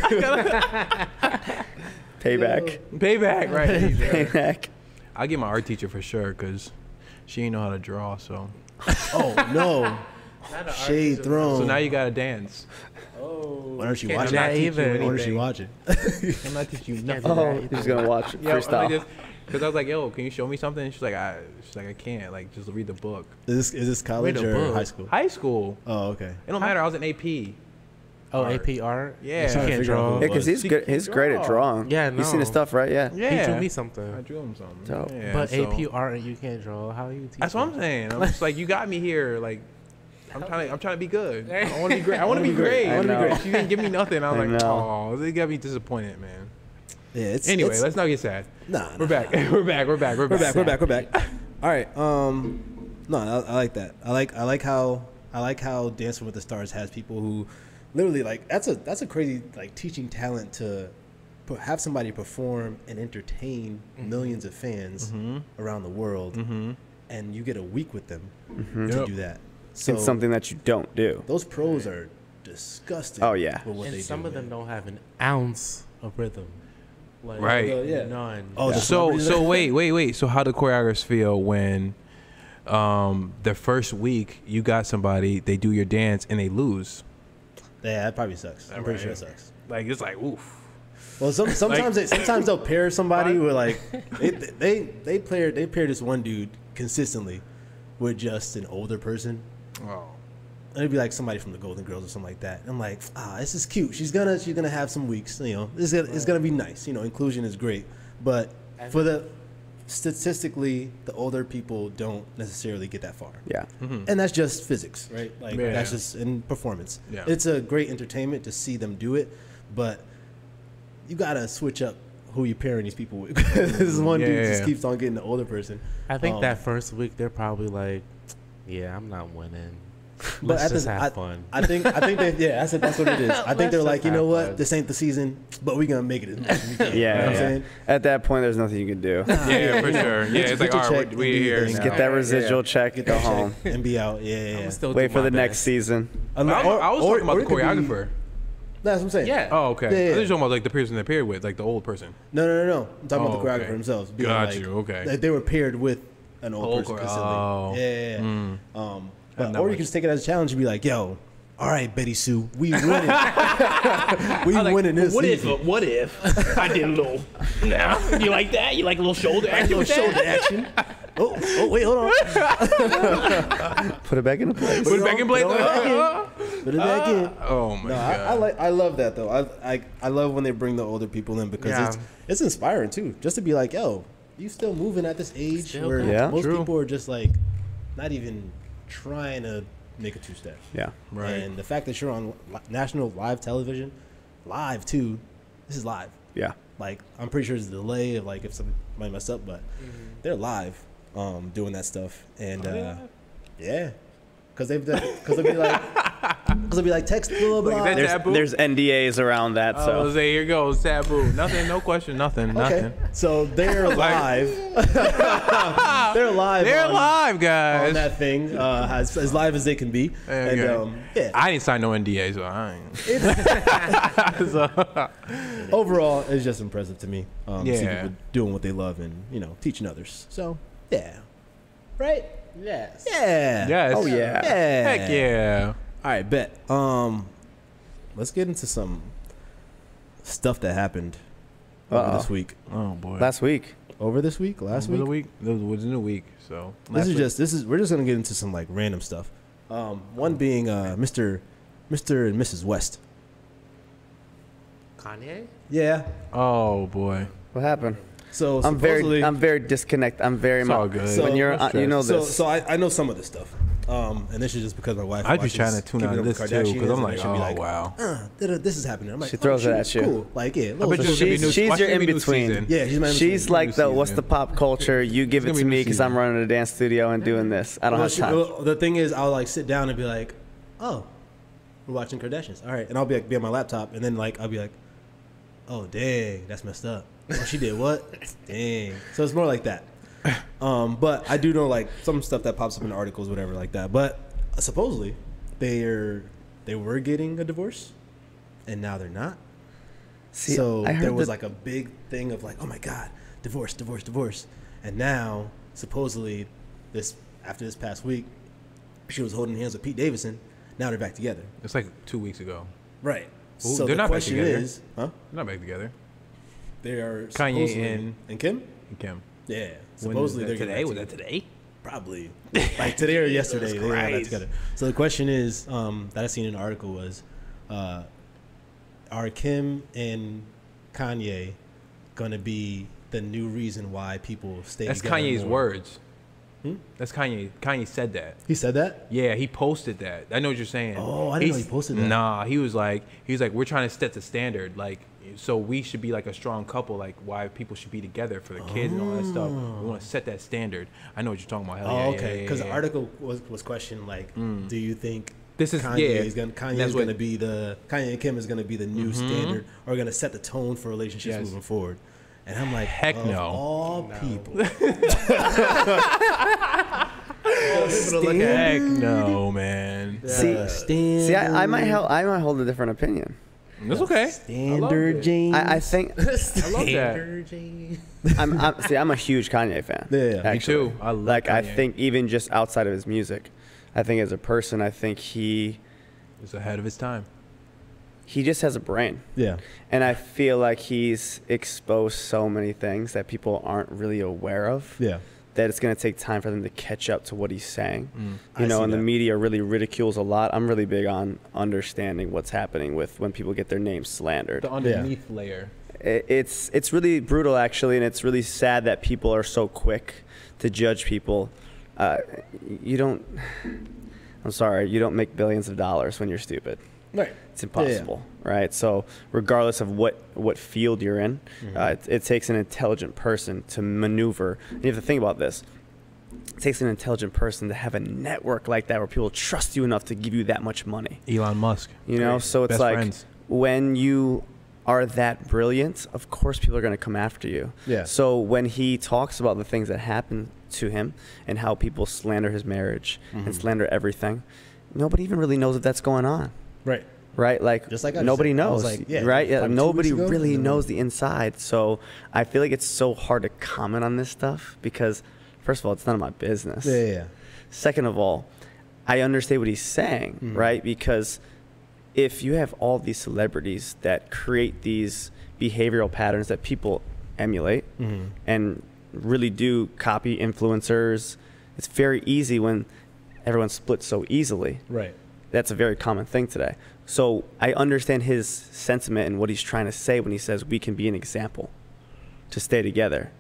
Payback. Payback, right? Payback. I'll get my art teacher for sure, cause she ain't know how to draw. So, oh no! Shade thrown. so now you gotta dance. Oh, Why don't you can't watch do it? that I'm either. Why don't you watch it? I'm not teaching you oh, nothing. do Oh, that you're just gonna watch Yeah, I'm freestyle. like Because I was like, yo, can you show me something? And she's like, I, she's like, I can't. Like, just read the book. Is this is this college or book. high school? High school. Oh, okay. It don't matter. I was in AP. Oh, Art. AP art. Yeah. she can't draw. yeah, because he's She good. can He's great at drawing. Yeah, You seen his stuff, right? Yeah. Yeah. He drew me something. I something. drew him something. Dope. Yeah, but so- AP art and you can't draw. How you teach? That's what I'm saying. I'm just like, you got me here. Like, I'm trying to, I'm trying to be good. I want to be great. I want to be great. I want to be great. She didn't give me nothing. I was I like, oh, they got me disappointed, man. Yeah. It's Anyway, it's, let's not get sad. nah. We're back. we're back. We're back. We're We're back. back. We're back. We're back. All right. Um, no, I, I like that. I like I like how I like how Dancing with the Stars has people who, literally, like that's a that's a crazy like teaching talent to, have somebody perform and entertain mm-hmm. millions of fans mm-hmm. around the world, mm-hmm. and you get a week with them to Yep. do that. So It's something that you don't do. those pros are disgusting. Oh, yeah. with what and they some do, of them don't have an ounce of rhythm. Like, Right. Oh, yeah. None. Oh, the So so wait wait wait. So how do choreographers feel when, um, the first week you got somebody they do your dance and they lose? yeah, that probably sucks. I'm pretty sure it sucks. Like it's like oof. Well, some, sometimes they, sometimes they'll pair somebody with like they they they pair they pair this one dude consistently with just an older person. Oh. And it'd be like somebody from the Golden Girls or something like that. I'm like, ah, this is cute. She's gonna she's gonna have some weeks. You know, this is gonna, it's gonna be nice. You know, inclusion is great, but for the statistically, the older people don't necessarily get that far. Yeah. And that's just physics, right? Like Yeah. that's just in performance. Yeah. It's a great entertainment to see them do it, but you gotta switch up who you pairing these people with. this one dude Yeah, just yeah. keeps on getting the older person. I think Um, that first week they're probably like, "Yeah, I'm not winning. But Let's at just the- have I, fun." I think I think they yeah, that's that's what it is. I think they're like, you know what, fun. this ain't the season, but we're gonna make it as much as we can. Yeah. you know what I'm saying? At that point, there's nothing you can do. Yeah, for sure. Yeah, Get it's like all right, check we're, and we're do here your Get that residual Yeah. check, Get go home. and be out. Yeah, yeah. yeah. I'm still Wait for my the next season. I was, Or- I was talking about the it could be- choreographer. That's what I'm saying. Yeah. Oh, okay. Yeah, I was talking about like the person they're paired with, like the old person. No, no, no, no. I'm talking Oh, about the oh, choreographer okay. themselves. being Got like, you, okay. Like they were paired with an old, person oh. Yeah, yeah, yeah. Mm. Um, but, or you can just take it as a challenge and be like, "Yo, all right, Betty Sue, we winning. we like, winning this what if, season. what if I did a little, now, you like that? You like a little shoulder action little shoulder action. Oh, oh, wait, hold on. Put it back into place. Put it back in place. Put it back in. Put it back in. Oh my No, god. I, I like I love that though. I, I I love when they bring the older people in because Yeah. it's it's inspiring too. Just to be like, yo, you still moving at this age Still where. Yeah. most True. people are just like not even trying to make a two step. Yeah. Right. And the fact that you're on li- national live television, live too, this is live. Yeah. Like I'm pretty sure there's a delay of like if somebody might mess up, but Mm-hmm. they're live, um, doing that stuff, and Oh, uh, yeah, because they've done because they'll be like because they'll be like text blah blah. Like, blah. Taboo? There's, there's NDAs around that, so was say here goes taboo. Nothing, no question, nothing, Okay, nothing. so they're live. they're live. They're on, live, on that thing, uh, as, as live as they can be, and um, yeah. I didn't sign no NDA, so I ain't. so, overall, it's just impressive to me. Um, to see Yeah. people doing what they love and you know teaching others. So yeah, right? Yes. Yeah. yes. Oh, yeah. Yeah. Heck yeah. All right, bet. Um, let's get into some stuff that happened over Uh-oh. this week. Oh boy. last week. over this week, last Over week. the week. It was within a week. So This is week- just this is we're just gonna get into some like random stuff. Um, one being uh, Mr. Mr. and Mrs. West. Kanye? Yeah. Oh boy. What happened? So I'm very, supposedly- I'm very disconnected. I'm very It's all good. So- when you're, uh, you know this. so I, I know some of this stuff. Um, and this is just because my wife. I was watches just trying to tune Keeping out Up of with this too because I'm like, she'll oh be like, wow. uh, this is happening. I'm like, She oh, throws it at you. Cool. Like, yeah, I little bet it's gonna she's new- she's your in between. Yeah, she's my in She's between. like New the what's the pop culture? You give it to me because I'm running a dance studio and doing this. I don't Well, have she- time. well, the thing is, I'll like sit down and be like, oh, we're watching Kardashians. All right, and I'll be like, be on my laptop, and then like I'll be like, oh dang, that's messed up. Oh, she did what? dang. So it's more like that. Um, but I do know like some stuff that pops up in the articles, whatever, like that. But uh, supposedly they're they were getting a divorce, and now they're not. See, so I heard there was like a big thing of like, oh my god, divorce, divorce, divorce, and now supposedly this after this past week, she was holding hands with Pete Davidson. Now they're back together. It's like two weeks ago. Right. Well, so they're the not back question together. is, huh? They're not back together. They are Kanye and- and Kim. Kim. Yeah, supposedly they're today. Was that today? Probably like today or yesterday. They back Christ. together. So the question is um, that I seen in an article was, uh, are Kim and Kanye gonna be the new reason why people stay? That's Kanye's more? words. Hmm? That's Kanye. Kanye said that. He said that. Yeah, he posted that. I know what you're saying. Oh, I didn't know he posted that. Nah, he was like, he was like, we're trying to set the standard, like, so we should be like a strong couple, like why people should be together for the kids and all that stuff. We want to set that standard. I know what you're talking about. Hell Oh, yeah, yeah, okay. yeah, Because yeah, the article was was questioned like, mm. do you think This is- Kanye yeah, is gonna Kanye is what- gonna be the Kanye and Kim is gonna be the new mm-hmm. standard or gonna set the tone for relationships Yes. moving forward? And I'm like, Heck of no. All No. people. Heck no, man. See, standard, see, I, I might hold, I might hold a different opinion. That's okay. standard James. I, I think I love that. Virgin. I'm, I'm see, I'm a huge Kanye fan. Yeah, yeah. Me Me too. I love Like I think even just outside of his music, I think as a person, I think he is ahead of his time. he just has a brain. yeah. And I feel like he's exposed so many things that people aren't really aware of. Yeah. That it's going to take time for them to catch up to what he's saying. I You know, see and the media really ridicules a lot. I'm really big on understanding what's happening with when people get their names slandered. The underneath layer. I- It's it's really brutal actually, and it's really sad that people are so quick to judge people. Uh, you don't. I'm sorry, you don't make billions of dollars when you're stupid. Right. It's impossible, right? So regardless of what what field you're in, uh, it, it takes an intelligent person to maneuver. And you have to think about this. It takes an intelligent person to have a network like that where people trust you enough to give you that much money. Elon Musk. You know, Great. so it's Best like friends. when you are that brilliant, of course people are going to come after you. Yeah. So when he talks about the things that happened to him and how people slander his marriage Mm-hmm. and slander everything, nobody even really knows that that's going on. Right. Right, like Just like I nobody said. Knows, like, yeah, right? Yeah, two nobody ago, really knows the inside. So I feel like it's so hard to comment on this stuff because, first of all, it's none of my business. Yeah. Yeah. Second of all, I understand what he's saying, Mhm. right? Because if you have all these celebrities that create these behavioral patterns that people emulate Mm-hmm. and really do copy influencers, it's very easy when everyone splits so easily. Right. That's a very common thing today. So I understand his sentiment and what he's trying to say when he says we can be an example to stay together.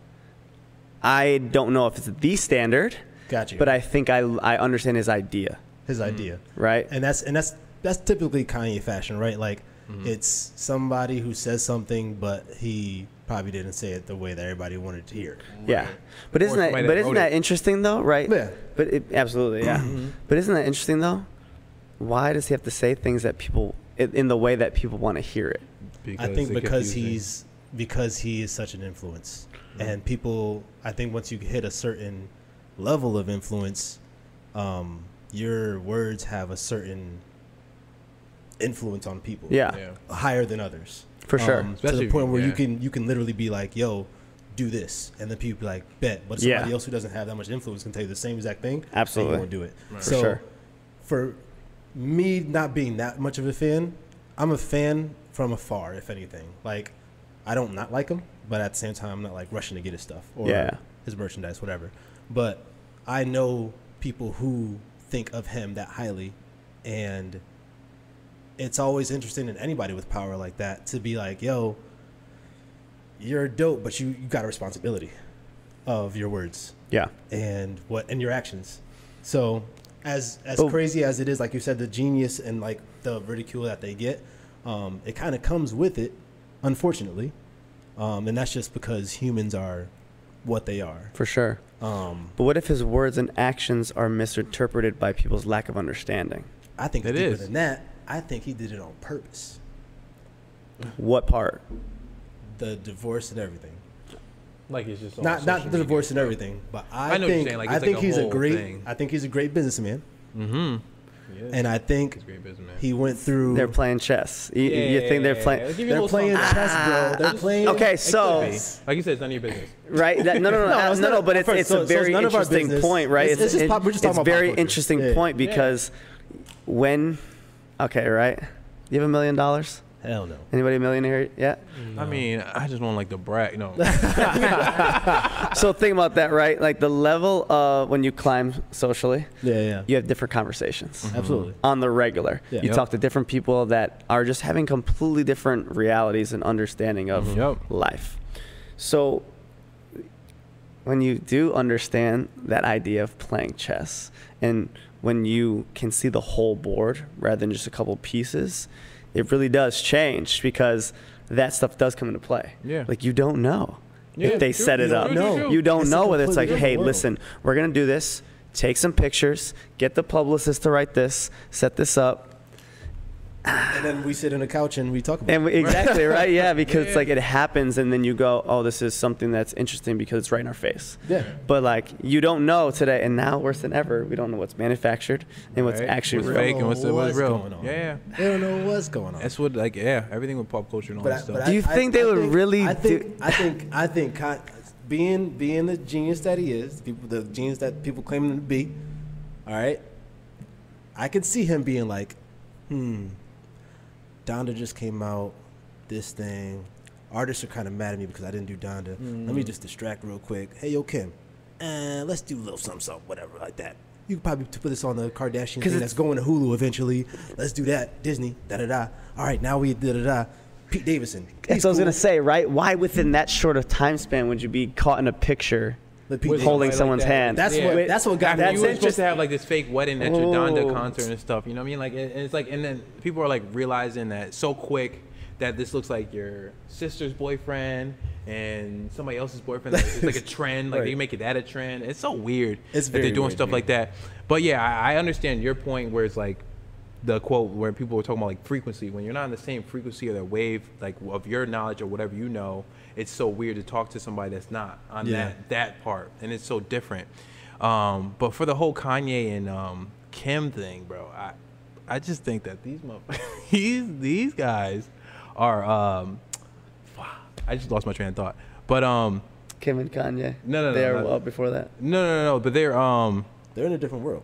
I don't know if it's the standard, Got you. but I think I, I understand his idea, his idea. right? and that's and that's that's typically Kanye fashion, right? Like Mm-hmm. it's somebody who says something, but he probably didn't say it the way that everybody wanted to hear. Yeah, but isn't that but that isn't that it. interesting though, right? Yeah. But it, absolutely, yeah. But isn't that interesting though? Why does he have to say things that people in in the way that people want to hear it? I think because confusing. he's because he is such an influence, and people. I think once you hit a certain level of influence, um, your words have a certain influence on people. Yeah, Yeah. higher than others. for sure. Um, to the point you- where you can you can literally be like, "Yo, do this," and then people be like, "Bet," but Yeah. somebody else who doesn't have that much influence can tell you the same exact thing. and Absolutely. you won't do it. Right. For So, sure. for me not being that much of a fan, I'm a fan from afar, if anything. Like, I don't not like him, but at the same time, I'm not like rushing to get his stuff or Yeah. his merchandise, whatever. But I know people who think of him that highly, and it's always interesting in anybody with power like that to be like, yo, you're dope, but you, you got a responsibility of your words Yeah. and what and your actions. So as as But- crazy as it is, like you said, the genius and like the ridicule that they get, um, it kind of comes with it, unfortunately, um, and that's just because humans are what they are. For sure. Um, But what if his words and actions are misinterpreted by people's lack of understanding? I think it's It deeper is. than that. I think he did it on purpose. What part? The divorce and everything. Like it's just on Not not social the media. divorce and everything, but I, I know what you're think saying, like, I it's like think a he's a whole great. thing. I think he's a great businessman, Mm-hmm. And I think he's a great businessman. he went through. They're playing chess. You, you think they're playing? They're playing chess, bro. They're playing. Okay, It could so be. like you said, it's none of your business. right? That, no, no, no, No, no, it's no, not- no, But it's, first, it's so- a so it's very none of our interesting business. point, right? It's- it's just pop- we're just it's talking about pop very culture. interesting Yeah. point because when, okay, right? You have a million dollars? Hell no. Anybody a millionaire yet? I mean, I just want like the brag. No. so think about that, right? Like the level of when you climb socially, Yeah, yeah. you have different conversations mm-hmm. Absolutely. on the regular. Yeah. You Yep. talk to different people that are just having completely different realities and understanding of mm-hmm. Yep. life. So when you do understand that idea of playing chess and when you can see the whole board rather than just a couple pieces, it really does change because that stuff does come into play. Yeah. Like you don't know Yeah, if they true, set it true, up. true, true, true. You don't It's know whether it's like, hey, world. listen, we're gonna do this. Take some pictures. Get the publicist to write this. Set this up. And then we sit on a couch and we talk about And we, exactly right, yeah, because Yeah. like it happens, and then you go, "Oh, this is something that's interesting because it's right in our face." Yeah. But like you don't know today, and now worse than ever, we don't know what's manufactured and what's Right? actually what's real. fake and what's, What's what's real. going on? Yeah, yeah. They don't know what's going on. That's what like yeah, everything with pop culture and all But that stuff. Do you think they would really I think, do- I think. I think. Con- being being the genius that he is, people, the genius that people claim him to be. All right. I could see him being like, hmm. Donda just came out. This thing. Artists are kind of mad at me because I didn't do Donda. Let me just distract real quick. Hey, yo, Kim. Uh, let's do a little something, something, whatever, like that. You could probably put this on the Kardashian 'Cause thing that's going to Hulu eventually. Let's do that. Disney. Da da da. All right, now we da da da. Pete Davidson. That's He's what I was gonna say, right? Why within that short of time span would you be caught in a picture Let Pete With holding somebody someone's like that. hand? That's Yeah. what. That's what got After me. you were That's supposed to have like this fake wedding at your Donda concert and stuff. You know what I mean? Like, and and it's like, and then people are like realizing that so quick that this looks like your sister's boyfriend and somebody else's boyfriend. Like, it's like a trend. Like they make it that a trend. It's so weird It's that they're doing weird, stuff yeah. like that. But yeah, I, I understand your point where it's like the quote where people were talking about like frequency. When you're not in the same frequency or the wave like of your knowledge or whatever you know, it's so weird to talk to somebody that's not on Yeah. that that part, and it's so different. Um, but for the whole Kanye and um, Kim thing, bro, I I just think that these these these guys are um, I just lost my train of thought. But um, Kim and Kanye. No, no, no, They are no. well before that. no, no, no, no. But they're um, They're in a different world.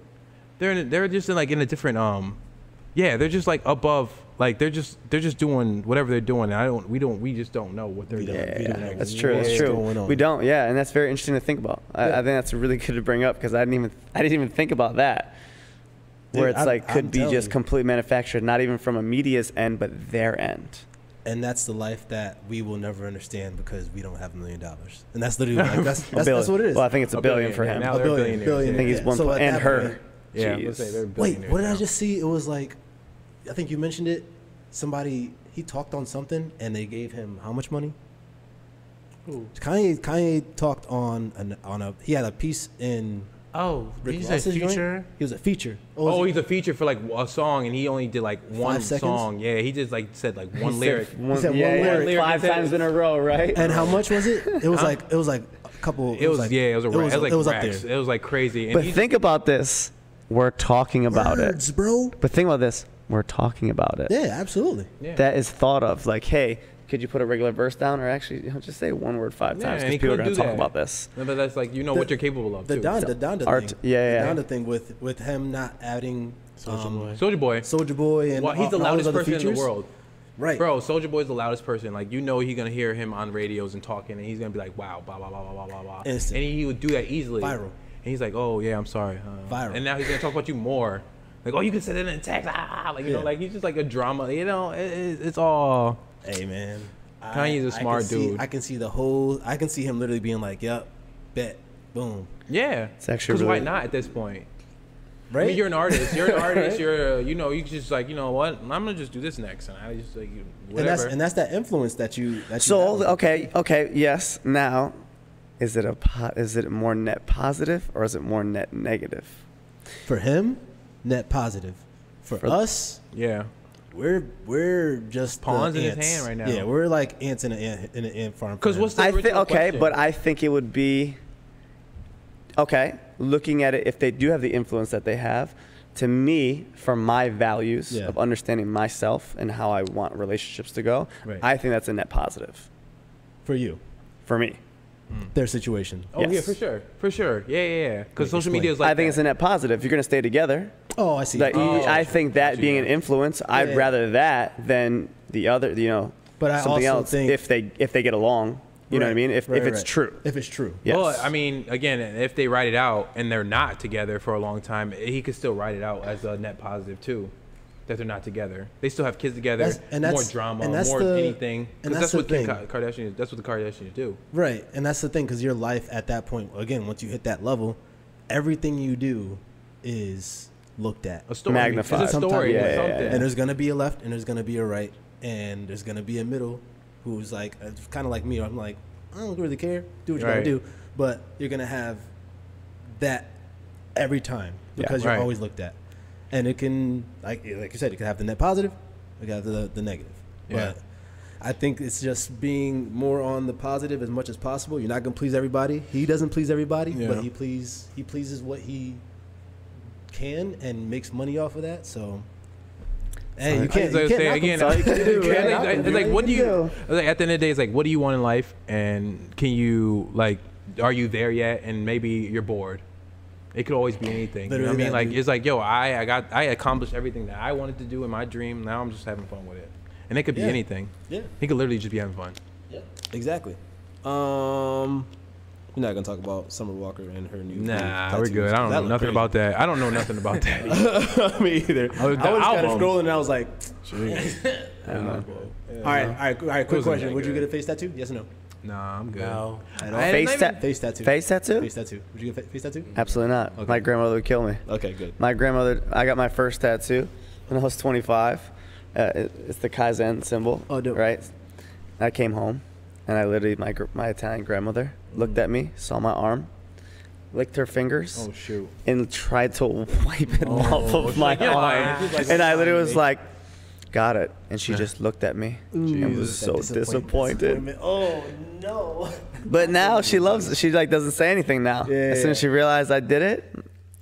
they're in, they're just in like in a different um, yeah, they're just like above. Like they're just they're just doing whatever they're doing. And I don't we don't we just don't know what they're We doing. don't- Yeah, that's true. That's true. We don't. Yeah, and that's very interesting to think about. I, Yeah. I think that's really good to bring up because I didn't even I didn't even think about that. Where Dude, it's I'm- like could I'm be just you. completely manufactured, not even from a media's end, but their end. And that's the life that we will never understand because we don't have a million dollars. And that's literally like, that's, A that's, billion. that's what it is. Well, I think it's a, A billion, billion, for yeah. him. Now a they're billion, billion. yeah. I think he's yeah. one So po- and her. point- Yeah, I was gonna Jeez. say Wait, what did I just see? It was like, I think you mentioned it. Somebody he talked on something and they gave him how much money? Kanye Kanye talked on an on a he had a piece in Oh, Rick did you say Ross's joint? He was a feature. Oh, was he's a feature for like a song, and he only did like one song. Yeah, he just like said like one He lyric. said one, said one yeah, yeah, lyric. Lyric five said- times in a row, right? And how much was it? It was like it was like a couple. It was like, yeah, it was a it was, it was like it was up there. It was like crazy. And but he- think about this. We're talking about Words, it. bro. But think about this. We're talking about it. Yeah, absolutely. yeah. That is thought of. Like, hey, could you put a regular verse down, or actually you know, just say one word five Yeah, times and he because people are going to talk about this. No, but that's like you know The- what you're capable of The too. Donda, the Donda Art- thing. yeah, yeah. The Donda thing with with him not adding Soulja um, Boy. Soulja Boy. Soulja Boy and Well, he's all- the and all those loudest other person in the world. Right. Bro, Soulja Boy's the loudest person. Like you know, he's gonna hear him on radios and talking, and he's gonna be like, "Wow, blah blah blah blah blah blah blah," Instant. and he would do that easily. Viral. And he's like, "Oh yeah, I'm sorry." Uh, Viral. And now he's gonna talk about you more. Like, "Oh, you can send it in text." Ah, like you Yeah. know, like he's just like a drama. You know, it, it, it's all. Hey man, Kanye's a smart can see- dude. I can see the whole. I can see him literally being like, "Yep, bet, boom." Yeah. It's actually Because why not at this point? Right? I mean, you're an artist. You're an artist. Right? You're, uh, you know, you just like, you know what? I'm gonna just do this next, and I just like, whatever. and that's and that's that influence that you. That you So have. okay, okay, yes. Now, is it a po- is it more net positive or is it more net negative? for him, net positive. For, For- us, yeah. we're we're just the Pawns in his ants. hand right now. Yeah, we're like ants in an ant in an ant farm. Because what's the I think okay, question? but I think it would be okay. Looking at it, if they do have the influence that they have, to me, from my values Yeah. of understanding myself and how I want relationships to go, Right. I think that's a net positive for you, for me. Mm. their situation. Oh yeah, for sure, for sure. Yeah, yeah, yeah. Because social explain. media is like I think that. it's a net positive. If you're going to stay together, Oh, I see. like, Oh. I think that Gotcha, being an influence, I'd Yeah. rather that than the other. You know, But I something also else think- if they if they get along. You know what I mean? If right, if it's right. true. If it's true. Yes. But I mean, again, if they write it out and they're not together for a long time, he could still write it out as a net positive too. That they're not together. They still have kids together. That's- and more that's- drama, and that's more the- anything. and Because that's that's, the what Kim thing. Ka- Kardashian. That's what the Kardashians do. Right, and that's the thing because your life at that point, again, once you hit that level, everything you do is looked at. A story. Magnified. It's a story. Yeah, yeah, yeah. And there's gonna be a left, and there's gonna be a right, and there's gonna be a middle, who's like uh, kind of like me. I'm like, I don't really care. Do what you Right. gotta do, but you're gonna have that every time Yeah, because you're right. always looked at, and it can like like you said, it can have the net positive, it can have the the negative. Yeah. But I think it's just being more on the positive as much as possible. You're not gonna please everybody. He doesn't please everybody, Yeah. but he please he pleases what he can and makes money off of that. So. Hey, you can't. was You gonna can't say again. That's all do, like- Knock him, it's like, dude. what do you? do? Like at the end of the day, it's like, what do you want in life, and can you like, are you there yet? And maybe you're bored. It could always be anything. you know what I mean? Like dude. it's like, yo, I I got I accomplished everything that I wanted to do in my dream. Now I'm just having fun with it, and it could be Yeah. anything. Yeah, He could literally just be having fun. Yeah. Exactly. Um, we're not gonna talk about Summer Walker and her new. Nah, we're good. I don't know nothing crazy. about that. I don't know nothing about that. Me either. I Oh, was kind of scrolling and I was like, Yeah. all right, all right, all right. Quick question: Would you get a face tattoo? Yes or no? Nah, I'm good. No. At all? I- Face, not ta- even- Face tattoo. face tattoo? Face tattoo. Would you get a fa- face tattoo? Absolutely not. Okay. My grandmother would kill me. Okay, good. My grandmother, I got my first tattoo when I was 25. Uh, it, it's the Kaizen symbol. Oh, dope. Right? I came home and I literally, my, gr- my Italian grandmother looked at me, saw my arm, licked her fingers, Oh shoot. and tried to wipe it Oh, off of my arm. Like, and I literally was like, got it. And she just looked at me and was so disappointment- disappointed. Oh no. But now she loves it. She like doesn't say anything now. Yeah, as soon as she realized I did it,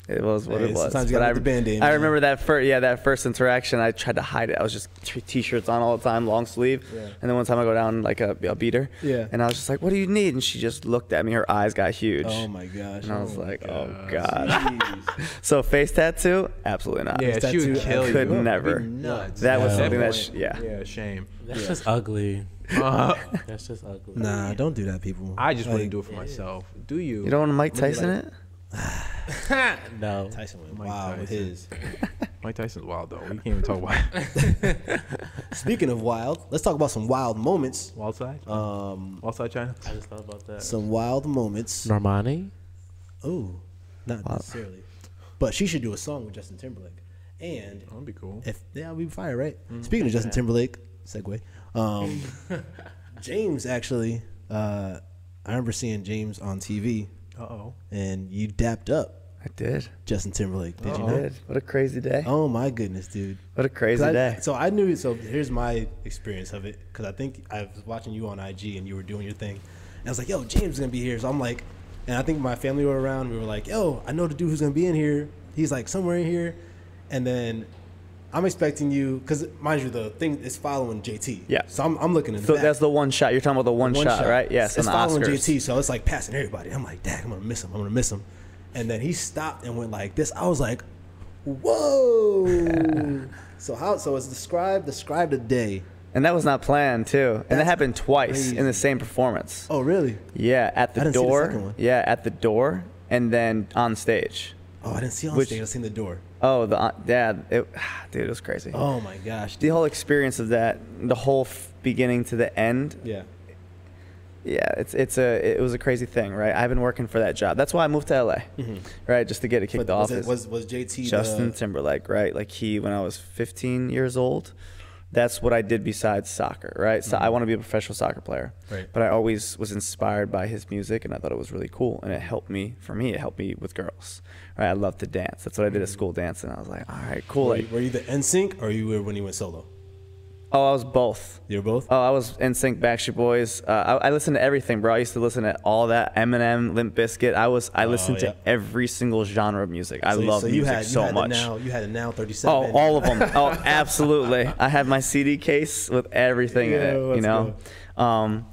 it was what Hey, it was. sometimes you But gotta I, the Band-Aid, I man. remember that first, yeah, that first interaction. I tried to hide it. I was just t- t-shirts on all the time, long sleeve. Yeah. And then one time I go down like a, a beater. Yeah. And I was just like, "What do you need?" And she just looked at me. Her eyes got huge. Oh my gosh. and I was Oh like, "Oh. God." So face tattoo? Absolutely not. Yeah, she would tattoo, kill I you. could You'd never. nuts. That was Yeah. something that, That sh- yeah. Yeah, shame. That's just ugly. Uh, That's just ugly. Nah, don't do that, people. I just Like, wouldn't do it for myself. Do you? You don't want to Mike Tyson like- it? no. Tyson went Mike wild with his. Mike Tyson's wild though. We can't even talk about Speaking of wild, let's talk about some wild moments. wild side. Um, Wild side China. I just thought about that. some wild moments. Normani? Oh, not necessarily, but she should do a song with Justin Timberlake. And That'd be cool. if yeah, we'd be fire right. Speaking of Justin Timberlake, segue. Um, James actually, uh, I remember seeing James on TV, oh. and you dapped up I did. Justin Timberlake. Did you I know? did. What a crazy day. Oh my goodness, dude. What a crazy I- day. So I knew. So here's my experience of it because I think I was watching you on IG and you were doing your thing, and I was like, "Yo, James is gonna be here." So I'm like, and I think my family were around. We were like, "Yo, I know the dude who's gonna be in here. He's like somewhere in here," and then. I'm expecting you because, mind you, the thing is following JT. Yeah. So I'm, I'm looking in the So back. that's the one shot. You're talking about the one, shot, right? Yes, It's following Oscars. JT, so it's like passing everybody. I'm like, dang, I'm gonna miss him. I'm gonna miss him. And then he stopped and went like this. I was like, whoa. So how? So it's describe describe the day And that was not planned too. And that happened twice in the same performance. Oh, really? Yeah, at the the door. second one. Yeah, at the door, and then on stage. Oh, I didn't see on Which- stage. I seen the door. Oh, the dad, yeah, dude, it was crazy. Oh my gosh. The whole experience of that, the whole f- beginning to the end. Yeah. Yeah, it's it's a it was a crazy thing, right? I've been working for that job. That's why I moved to LA, right? Just to get it kicked Mm-hmm. But off. was, it, was was JT Justin the, Timberlake, right? Like he, when I was 15 years old, that's what I did besides soccer, right? So I want to be a professional soccer player. Mm-hmm. Right. But I always was inspired by his music, and I thought it was really cool, and it helped me. For me, it helped me with girls, right? I love to dance. That's what I did at school dance, and I was like, all right, cool. Were you, were you the NSYNC or you were when you went solo? oh, I was both. You were both. Oh, I was NSYNC, Backstreet Boys. Uh, I, I listened to everything, bro. I used to listen to all that Eminem, Limp Bizkit. I was I listened yeah. to every single genre of music. I so, love so music you had, so had much. Now you had a now 37. Oh, all of them. Oh, absolutely. I have my CD case with everything in it, you know. Um,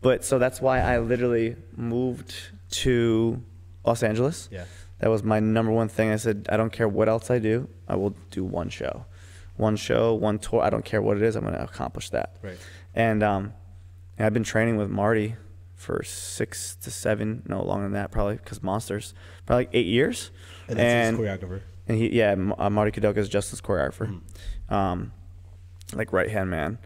but so that's why I literally moved to Los Angeles. Yeah. That was my number one thing. I said, I don't care what else I do. I will do one show, one show, one tour. I don't care what it is. I'm going to accomplish that. Right. And um, and I've been training with Marty for six to seven, no longer than that, probably because Monsters, probably like eight years. And that's his choreographer. And he, yeah, M- uh, Marty Kudelka is Justin's choreographer, Mm-hmm. um, like right hand man.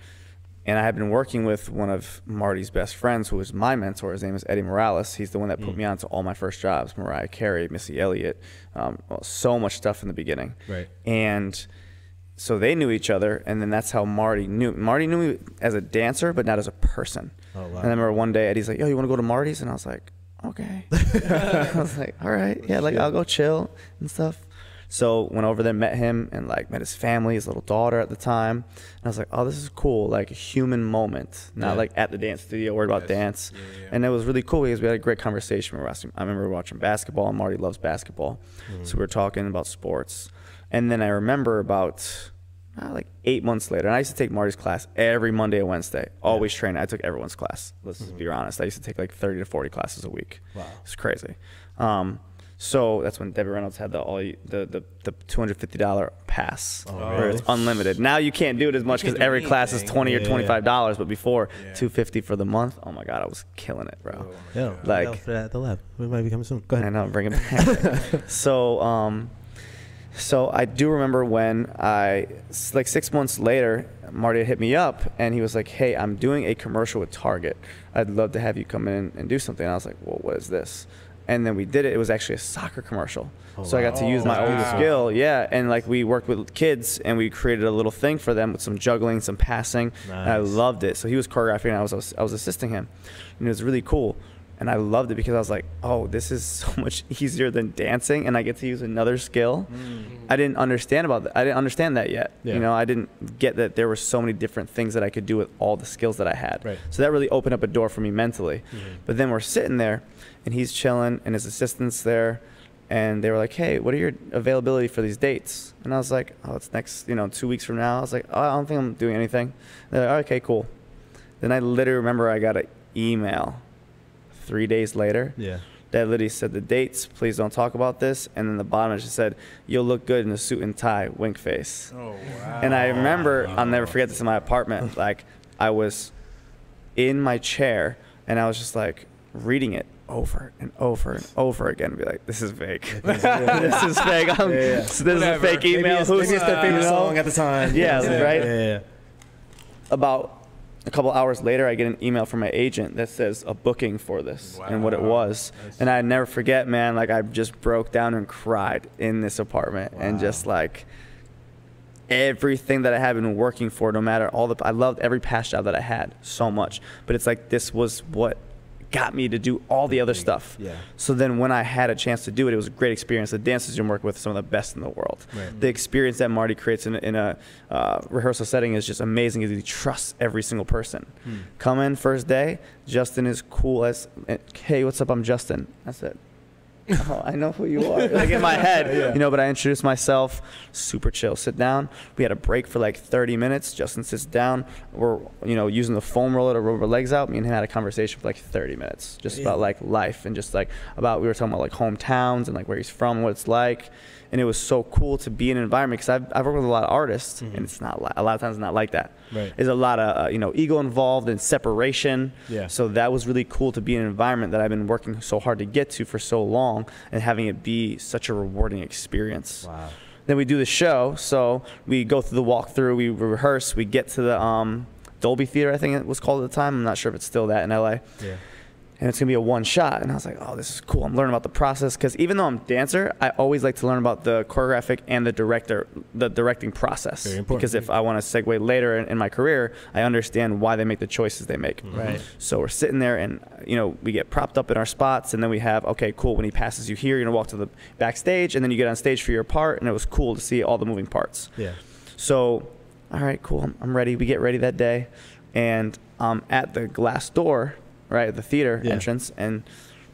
And I had been working with one of Marty's best friends, who was my mentor. His name is Eddie Morales. He's the one that put Mm. me on to all my first jobs: Mariah Carey, Missy Elliott, um, well, so much stuff in the beginning. Right. And so they knew each other, and then that's how Marty knew. Marty knew me as a dancer, but not as a person. Oh, wow. And I remember one day Eddie's like, "Yo, you want to go to Marty's?" And I was like, "Okay." I was like, "All right, yeah, like I'll go chill and stuff." So went over there, met him, and like met his family, his little daughter at the time. And I was like, "Oh, this is cool, like a human moment, not Yeah. like at the dance studio, worried about Yes. dance." Yeah, yeah. And it was really cool because we had a great conversation. We were watching, I remember watching basketball, and Marty loves basketball, so we were talking about sports. And then I remember about uh, like eight months later, and I used to take Marty's class every Monday and Wednesday. Always training. I took everyone's class. Let's just be honest. I used to take like thirty to forty classes a week. Wow. it's crazy. Um, so that's when Debbie Reynolds had the all you- the the, the two hundred fifty dollar pass, where it's unlimited. Now you can't do it as much because do every class is anything. twenty or twenty five dollars. But before Yeah. two fifty for the month. Oh my god, I was killing it, bro. Yeah. Like- Like at the lab. We might be coming soon. Go I know, bring it back. so, um, so I do remember when I like six months later, Marty hit me up and he was like, "Hey, I'm doing a commercial with Target. I'd love to have you come in and do something." And I was like, "Well, what is this?" And then we did it. It was actually a soccer commercial. Oh, so I got to use my old wow. skill, yeah. And like we worked with kids and we created a little thing for them with some juggling, some passing. And I loved it. So he was choreographing and I was I was assisting him, and it was really cool. And I loved it because I was like, oh, this is so much easier than dancing, and I get to use another skill. Mm. I didn't understand about that. I didn't understand that yet. Yeah. You know, I didn't get that there were so many different things that I could do with all the skills that I had. Right. So that really opened up a door for me mentally. Mm-hmm. But then we're sitting there, and he's chilling, and his assistant's there, and they were like, "Hey, what are your availability for these dates?" And I was like, "Oh, it's next, you know, two weeks from now." I was like, "Oh, I don't think I'm doing anything." They're like, "Okay, cool." Then I literally remember I got an email three days later Yeah. that literally said the dates. Please don't talk about this. And then the bottom it just said, "You'll look good in a suit and tie." Wink face. Oh wow. And I remember, I'll never forget this in my apartment. Like, I was in my chair and I was just like reading it over and over and over again. Be like, this is fake. this is fake. Um, yeah, yeah. This is a Whatever. fake Maybe email. it's, Who's maybe it's their favorite know? song at the time. Yeah, know right? Yeah, yeah. About a couple hours later, I get an email from my agent that says a booking for this and what it was. That's- And I never forget, man. Like I just broke down and cried in this apartment, and just like everything that I had been working for, no matter all the, I loved every past job that I had so much. But it's like this was what got me to do all the other stuff. Yeah. So then when I had a chance to do it, it was a great experience. The dancers you work with some of the best in the world. Right. The experience that Marty creates in, a- in a uh, rehearsal setting is just amazing because he trusts every single person. Hmm. Come in first day, Justin is cool as, hey, what's up? I'm Justin. That's it. oh, I know who you are. Like in my head, you know. But I introduced myself, super chill. Sit down. We had a break for like 30 minutes. Justin sits down. We're you know using the foam roller to roll our legs out. Me and him had a conversation for like 30 minutes, just about like life and just like about we were talking about like hometowns and like where he's from, what it's like. And it was so cool to be in an environment because I've, I've worked with a lot of artists, and it's not a lot of times it's not like that. Right. There's a lot of uh, you know ego involved and separation. Yeah. So that was really cool to be in an environment that I've been working so hard to get to for so long, and having it be such a rewarding experience. Wow. Then we do the show. So we go through the walkthrough, we rehearse, we get to the um, Dolby Theater, I think it was called at the time. I'm not sure if it's still that in LA Yeah. And it's gonna be a one shot. And I was like, oh, this is cool. I'm learning about the process because even though I'm dancer, I always like to learn about the choreographic and the director, the directing process. Very important. Because if I want to segue later in, in my career, I understand why they make the choices they make. Right. So we're sitting there, and you know, we get propped up in our spots, and then we have, okay, cool. When he passes you here, you're gonna walk to the backstage, and then you get on stage for your part, and it was cool to see all the moving parts. Yeah. So, all right, cool. I'm, I'm ready. We get ready that day, and um, at the glass door, right, at the theater Yeah. entrance, and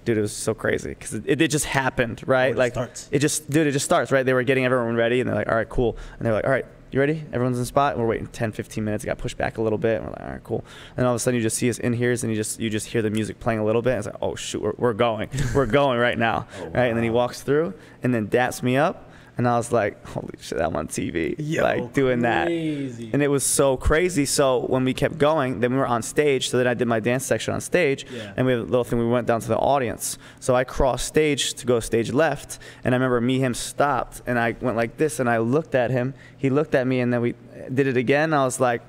dude, it was so crazy because it, it just happened, right? It like starts. it just, dude, it just starts, right? They were getting everyone ready, and they're like, all right, cool, and they're like, all right. You ready? Everyone's in spot. And we're waiting 10, 15 minutes. It got pushed back a little bit. And we're like, all right, cool. And all of a sudden, you just see us in here, and you just you just hear the music playing a little bit. And it's like, oh shoot, we're, we're going, we're going right now, Oh, right? And then he walks through, and then daps me up, and I was like, holy shit, I'm on TV, Yo, like doing that. And it was so crazy. So when we kept going, then we were on stage. So then I did my dance section on stage. Yeah. And we had a little thing, we went down to the audience. So I crossed stage to go stage left. And I remember me, him stopped. And I went like this. And I looked at him. He looked at me. And then we did it again. I was like,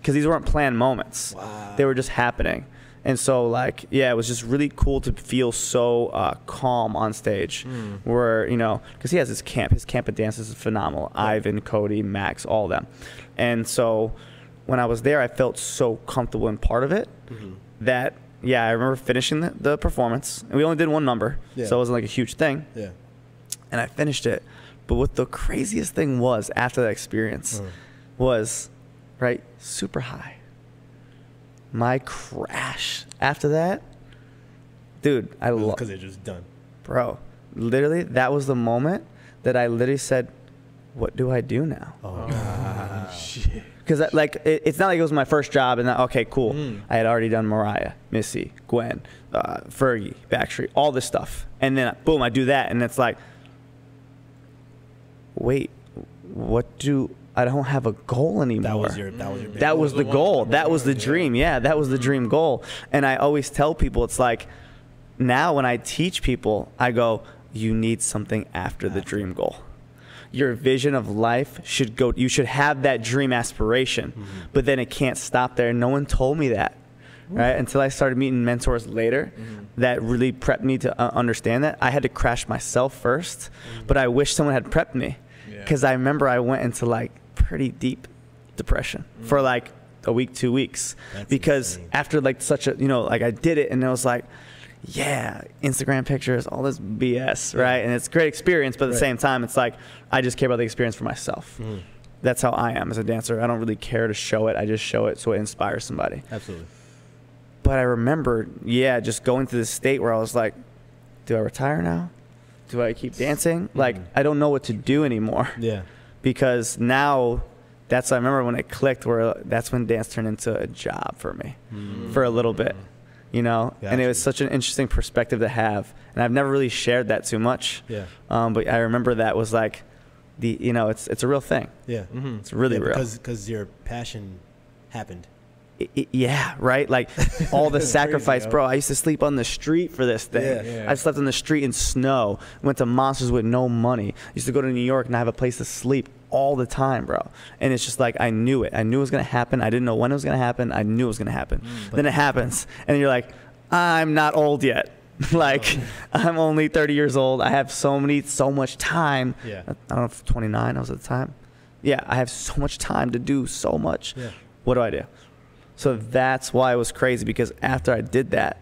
because these weren't planned moments, Wow. they were just happening. And so, like, yeah, it was just really cool to feel so uh, calm on stage. Where, you know, because he has his camp. His camp of dances is phenomenal. Ivan, Cody, Max, all of them. And so, when I was there, I felt so comfortable and part of it that, yeah, I remember finishing the, the performance. And we only did one number, Yeah. so it wasn't like a huge thing. Yeah. And I finished it. But what the craziest thing was after that experience Mm. was, right, super high. My crash after that, dude, I love, Because they're just done. bro. Literally, that was the moment that I literally said, "What do I do now?" Oh, Shit. Because like it, it's not like it was my first job, and that, okay, cool. Mm. I had already done Mariah, Missy, Gwen, uh, Fergie, Backstreet, all this stuff, and then boom, I do that, and it's like, wait, what do I don't have a goal anymore? that was your. That was your. That was was the the goal. That was the dream. Yeah, that was the dream goal. And I always tell people, it's like now when I teach people, I go, you need something after the dream goal. Your vision of life should go. You should have that dream aspiration, mm-hmm. but then it can't stop there. No one told me that. Right until I started meeting mentors later, mm-hmm. that really prepped me to uh, understand that. I had to crash myself 1st mm-hmm. but I wish someone had prepped me, Yeah. because I remember I went into like pretty deep depression for like a week, two weeks, That's because insane. after like such a you know like I did it and it was like, yeah, Instagram pictures, all this BS, right? And it's a great experience, but at the same time, it's like I just care about the experience for myself. Mhm. That's how I am as a dancer. I don't really care to show it. I just show it so it inspires somebody. Absolutely. But I remember, yeah, just going to this state where I was like, do I retire now? Do I keep dancing? Like, Mhm. I don't know what to do anymore Yeah. Because now that's I remember when it clicked where that's when dance turned into a job for me Mm. for a little bit, you know. And it was such an interesting perspective to have, and I've never really shared that too much. Yeah. Um, but I remember that was like, the you know, it's it's a real thing. Yeah. Mm-hmm. It's really yeah, real. Because because your passion happened. I- I- yeah, right. Like all the sacrifice, crazy, bro. I used to sleep on the street for this thing. Yeah. Yeah. I slept on the street in snow. Went to monsters with no money. Used to go to New York and I have a place to sleep all the time, bro. And it's just like I knew it. I knew it was gonna happen. I didn't know when it was gonna happen. I knew it was gonna happen. then it happens, and you're like, I'm not old yet. like I'm only 30 years old. I have so many, so much time. Yeah. I don't know if 29 I was at the time. Yeah, I have so much time to do so much. Yeah. What do I do? So that's why it was crazy because after I did that,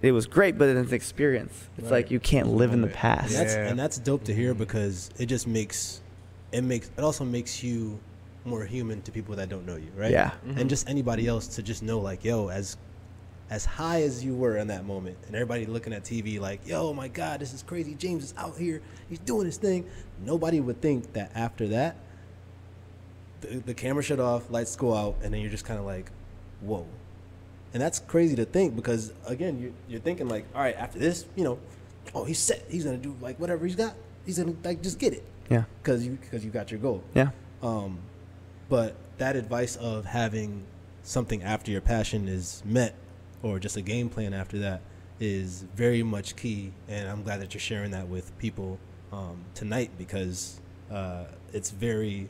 it was great, but it's an experience. It's Right. like you can't live in the past. And that's Yeah. and that's dope to hear because it just makes it makes it also makes you more human to people that don't know you, right? Yeah. And just anybody else to just know like, yo, as as high as you were in that moment, and everybody looking at TV like, "Yo, my God, this is crazy! James is out here, he's doing his thing." Nobody would think that after that, the, the camera shut off, lights go out, and then you're just kind of like, "Whoa." And that's crazy to think because again, you're, you're thinking like, all right, after this, you know, oh, he's set. He's gonna do like whatever he's got. He's gonna like just get it Yeah. because you because you got your goal. Yeah. Um, but that advice of having something after your passion is met, or just a game plan after that, is very much key. And I'm glad that you're sharing that with people um, tonight because uh, it's very,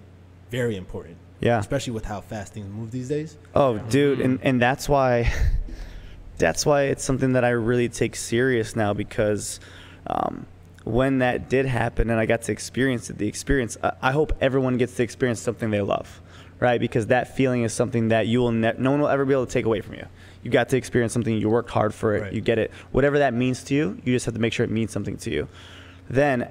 very important. Yeah. Especially with how fast things move these days. Oh, dude, and and that's why that's why it's something that I really take serious now because um, when that did happen and I got to experience it, the experience, I, I hope everyone gets to experience something they love, right? Because that feeling is something that you will ne- no one will ever be able to take away from you. You got to experience something, you worked hard for it, Right. you get it. Whatever that means to you, you just have to make sure it means something to you. Then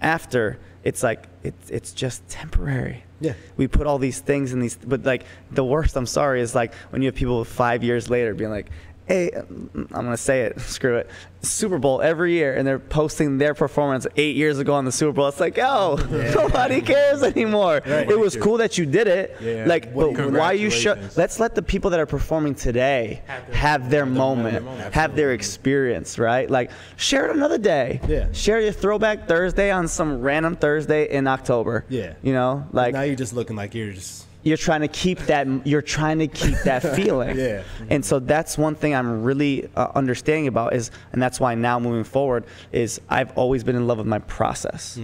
after, it's like it's it's just temporary Yeah. we put all these things in these but like the worst i'm sorry is like when you have people five years later being like hey i'm gonna say it screw it super bowl every year and they're posting their performance eight years ago on the super bowl it's like oh nobody cares anymore Right. it was cool that you did it Yeah. like but why you show let's let the people that are performing today Have their- have their moment moment. have their experience right like share it another day Yeah. share your throwback thursday on some random thursday in october Yeah. you know like now you're just looking like you're just you're trying to keep that you're trying to keep that feeling. Yeah. and so that's one thing i'm really uh, understanding about is and that's why now moving forward is i've always been in love with my process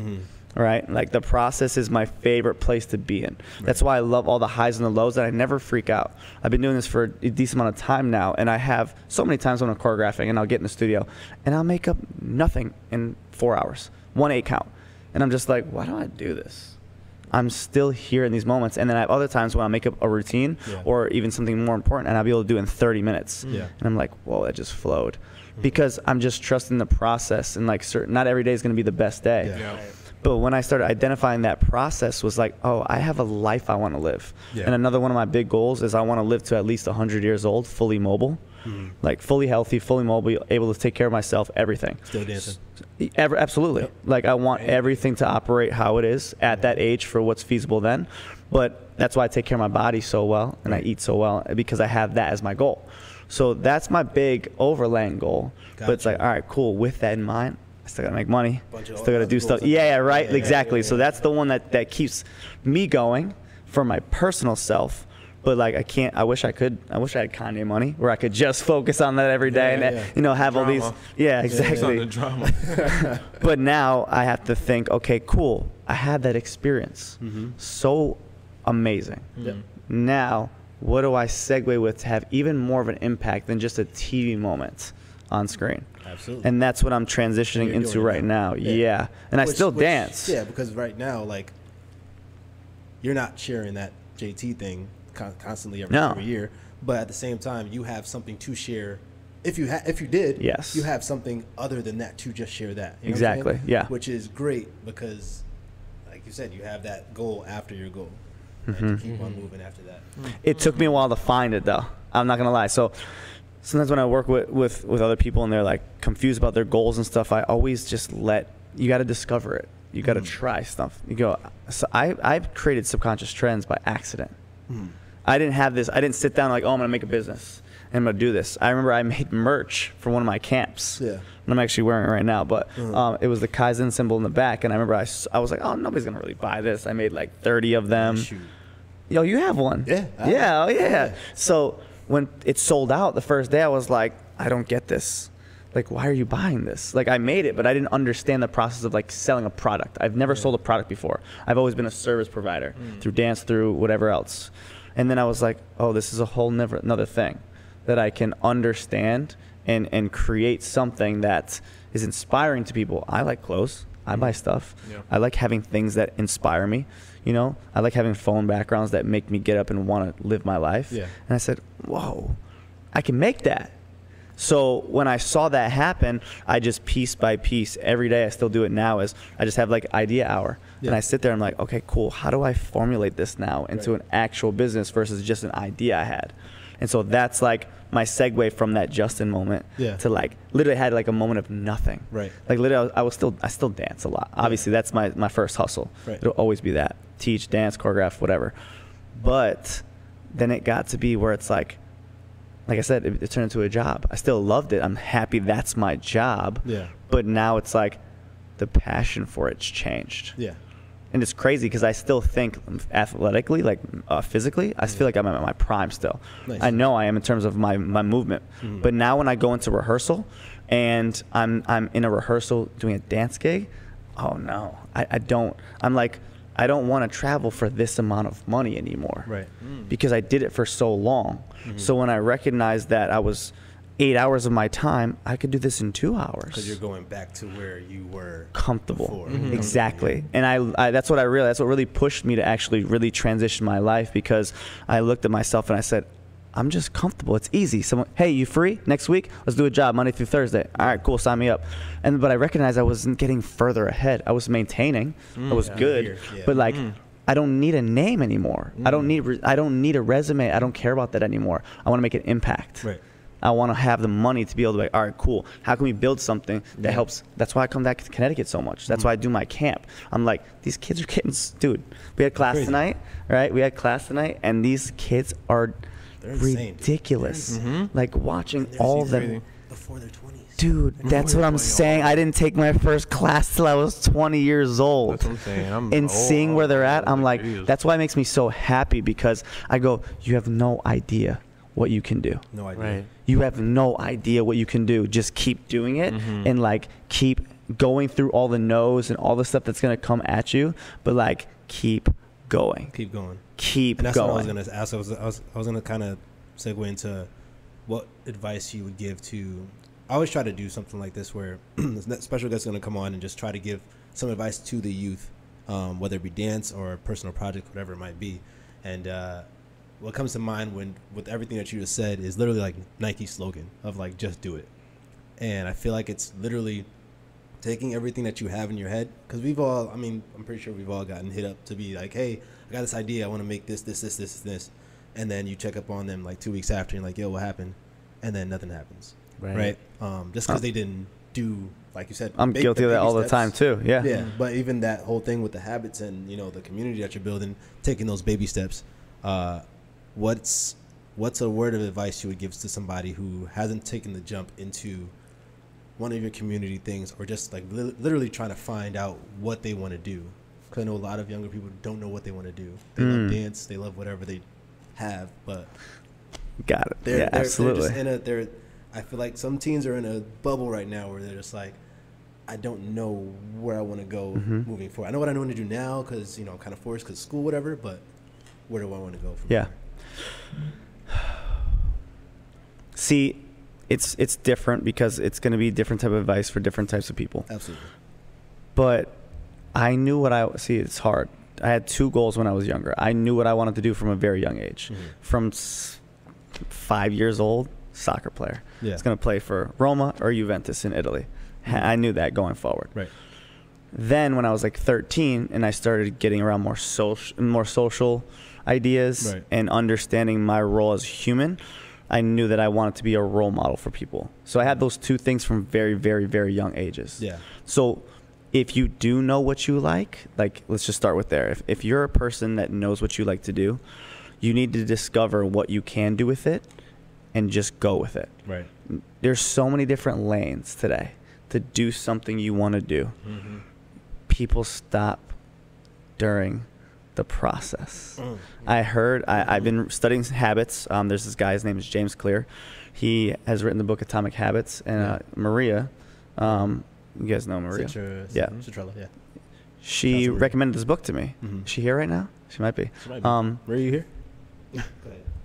right? Like the process is my favorite place to be in. That's why i love all the highs and the lows that i never freak out. I've been doing this for a decent amount of time now and i have so many times when i'm choreographing and i'll get in the studio and i'll make up nothing in four hours one eight count. And i'm just like why do i do this I'm still here in these moments. And then I have other times when I make up a routine Yeah. or even something more important and I'll be able to do it in 30 minutes. Yeah. And I'm like, whoa, that just flowed. Because I'm just trusting the process and like certain, not every day is going to be the best day. Yeah. Yeah. But when I started identifying that process was like, oh, I have a life I want to live. Yeah. And another one of my big goals is I want to live to at least 100 years old, fully mobile, Mm-hmm. like fully healthy, fully mobile, able to take care of myself, everything. still dancing. Ever, absolutely. Yep. Like I want everything to operate how it is at that age for what's feasible then. But that's why I take care of my body so well and I eat so well because I have that as my goal. So that's my big overlaying goal. But it's like, all right, cool. With that in mind, I still gotta make money. Still gotta do stuff. Yeah, yeah, right. Yeah, yeah, exactly. yeah, So that's the one that that keeps me going for my personal self. But like I can't. I wish I could. I wish I had Kanye money where I could just focus on that every day Yeah, and yeah. you know have all these. Drama. Yeah, It's on exactly. the drama. But now I have to think, okay, cool. I had that experience. Mm-hmm. So amazing. Yeah. Now, what do I segue with to have even more of an impact than just a TV moment on screen? Absolutely. And that's what I'm transitioning into right now. now. Yeah. Yeah. And I still which- dance. Yeah, because right now, like, you're not sharing that JT thing con- constantly every, No. year, but at the same time, you have something to share. If you ha- if you did, Yes. you have something other than that to just share that. You know what I'm Exactly, yeah. Which is great because, like you said, you have that goal after your goal, and Mm-hmm. you keep on mm-hmm. moving after that. It took me a while to find it though. I'm not gonna lie. So sometimes when I work with, with, with other people and they're like confused about their goals and stuff, I always just let you got to discover it. You got to mm. try stuff. You go. So I I've created subconscious trends by accident. Mm. I didn't have this. I didn't sit down like, oh, I'm gonna make a business and I'm gonna do this. I remember I made merch for one of my camps. Yeah. And I'm actually wearing it right now, but um, it was the Kaizen symbol in the back, and I remember I, I was like, oh, nobody's gonna really buy this. I made like 30 of them. Shoot. Yo, you have one. Yeah, I Yeah, oh yeah. Yeah. So when it sold out the first day, I was like, I don't get this. Like, why are you buying this? Like, I made it, but I didn't understand the process of like selling a product. I've never sold a product before. I've always been a service provider through dance, through whatever else. And then I was like, oh, this is a whole never another thing that I can understand and and create something that is inspiring to people. I like clothes. I mm. buy stuff. Yeah. I like having things that inspire me. You know, I like having phone backgrounds that make me get up and want to live my life. Yeah. And I said, whoa, I can make that. So when I saw that happen, I just piece by piece, every day I still do it now is I just have like idea hour. Yeah. And I sit there and I'm like, okay, cool. How do I formulate this now into Right. an actual business versus just an idea I had? And so that's like my segue from that Justin moment Yeah. to like literally had like a moment of nothing. Right. Like literally, I was, still I still dance a lot. Obviously, that's my my first hustle. Right. It'll always be that teach, dance, choreograph, whatever. But then it got to be where it's like, like I said, it, it turned into a job. I still loved it. I'm happy that's my job. Yeah. But now it's like the passion for it's changed Yeah. and it's crazy because I still think athletically, like uh, physically, I feel like I'm at my prime still. Nice. I know I am in terms of my, my movement. Mhm. But now when I go into rehearsal and I'm I'm in a rehearsal doing a dance gig, oh no, I, I don't. I'm like I don't want to travel for this amount of money anymore Right. Mm. because I did it for so long. Mm-hmm. So when I recognized that I was eight hours of my time, I could do this in two hours Because you're going back to where you were comfortable. before. Mm-hmm. Exactly. And I, I that's what I realized. That's what really pushed me to actually really transition my life because I looked at myself and I said, I'm just comfortable. It's easy. Someone, hey, you free next week? Let's do a job Monday through Thursday. All right, cool. Sign me up. And but I recognized I wasn't getting further ahead. I was maintaining. Mm, I was Yeah. good, yeah. but like. Mm. I don't need a name anymore. I don't mm. need. Re- I don't need a resume. I don't care about that anymore. I want to make an impact. Right. I want to have the money to be able to be like, all right, cool. How can we build something that helps? That's why I come back to Connecticut so much. That's why I do my camp. I'm like, these kids are getting, dude. We had class Crazy. tonight, right? We had class tonight, and these kids are They're insane. ridiculous. Like watching They're all of crazy. them. before their 20s. Dude, that's what I'm saying. I didn't take my first class till I was 20 years old. That's what I'm saying. I'm and old. seeing where they're at, I'm like, Jesus. that's why it makes me so happy because I go, you have no idea what you can do No idea. Right. you have no idea what you can do. Just keep doing it Mhm. and like keep going through all the no's and all the stuff that's gonna come at you, but like keep going. Keep going. Keep And that's going. what I was gonna ask. I was I was, I was gonna kind of segue into what advice you would give to. I always try to do something like this where special guest is gonna come on and just try to give some advice to the youth, um, whether it be dance or personal project, whatever it might be. And uh, what comes to mind when with everything that you just said is literally like Nike's slogan of like just do it. And I feel like it's literally taking everything that you have in your head because we've all i mean i'm pretty sure we've all gotten hit up to be like hey i got this idea i want to make this this this this this and then you check up on them like two weeks after and you're like yo what happened and then nothing happens right, um just because they didn't do like you said I'm big- guilty of that baby all the time too. Yeah. yeah but even that whole thing with the habits and you know the community that you're building taking those baby steps uh what's what's a word of advice you would give to somebody who hasn't taken the jump into one of your community things or just like li- literally trying to find out what they want to do because i know a lot of younger people don't know what they want to do they love Mm. dance they love whatever they have but Got it. they're, yeah, they're, absolutely. they're just in a they're i feel like some teens are in a bubble right now where they're just like i don't know where i want to go Mhm. moving forward i know what i want to do now because you know i'm kind of forced because school whatever but where do i want to go from Yeah. there? See, it's it's different because it's going to be different type of advice for different types of people. absolutely But I knew what I see. It's hard. I had two goals when I was younger. I knew what I wanted to do from a very young age. Mhm. From s- five years old, soccer player. yeah It's going to play for Roma or Juventus in Italy. Ha- I knew that going forward. right Then when I was like 13 and I started getting around more social, more social ideas Right. and understanding my role as a human, I knew that I wanted to be a role model for people. So I had those two things from very, very, very young ages. yeah So if you do know what you like, like let's just start with there. If, if you're a person that knows what you like to do, you need to discover what you can do with it and just go with it. right There's so many different lanes today to do something you want to do. mm-hmm. People stop during the process. Mm. I heard, I, I've been studying habits. Um, there's this guy, his name is James Clear. He has written the book Atomic Habits. And uh, Maria, um, you guys know Maria. Citra- Yeah. Citrella, yeah She recommended this book to me. Mhm. Is she here right now? She might be. She might be. Um, where are you here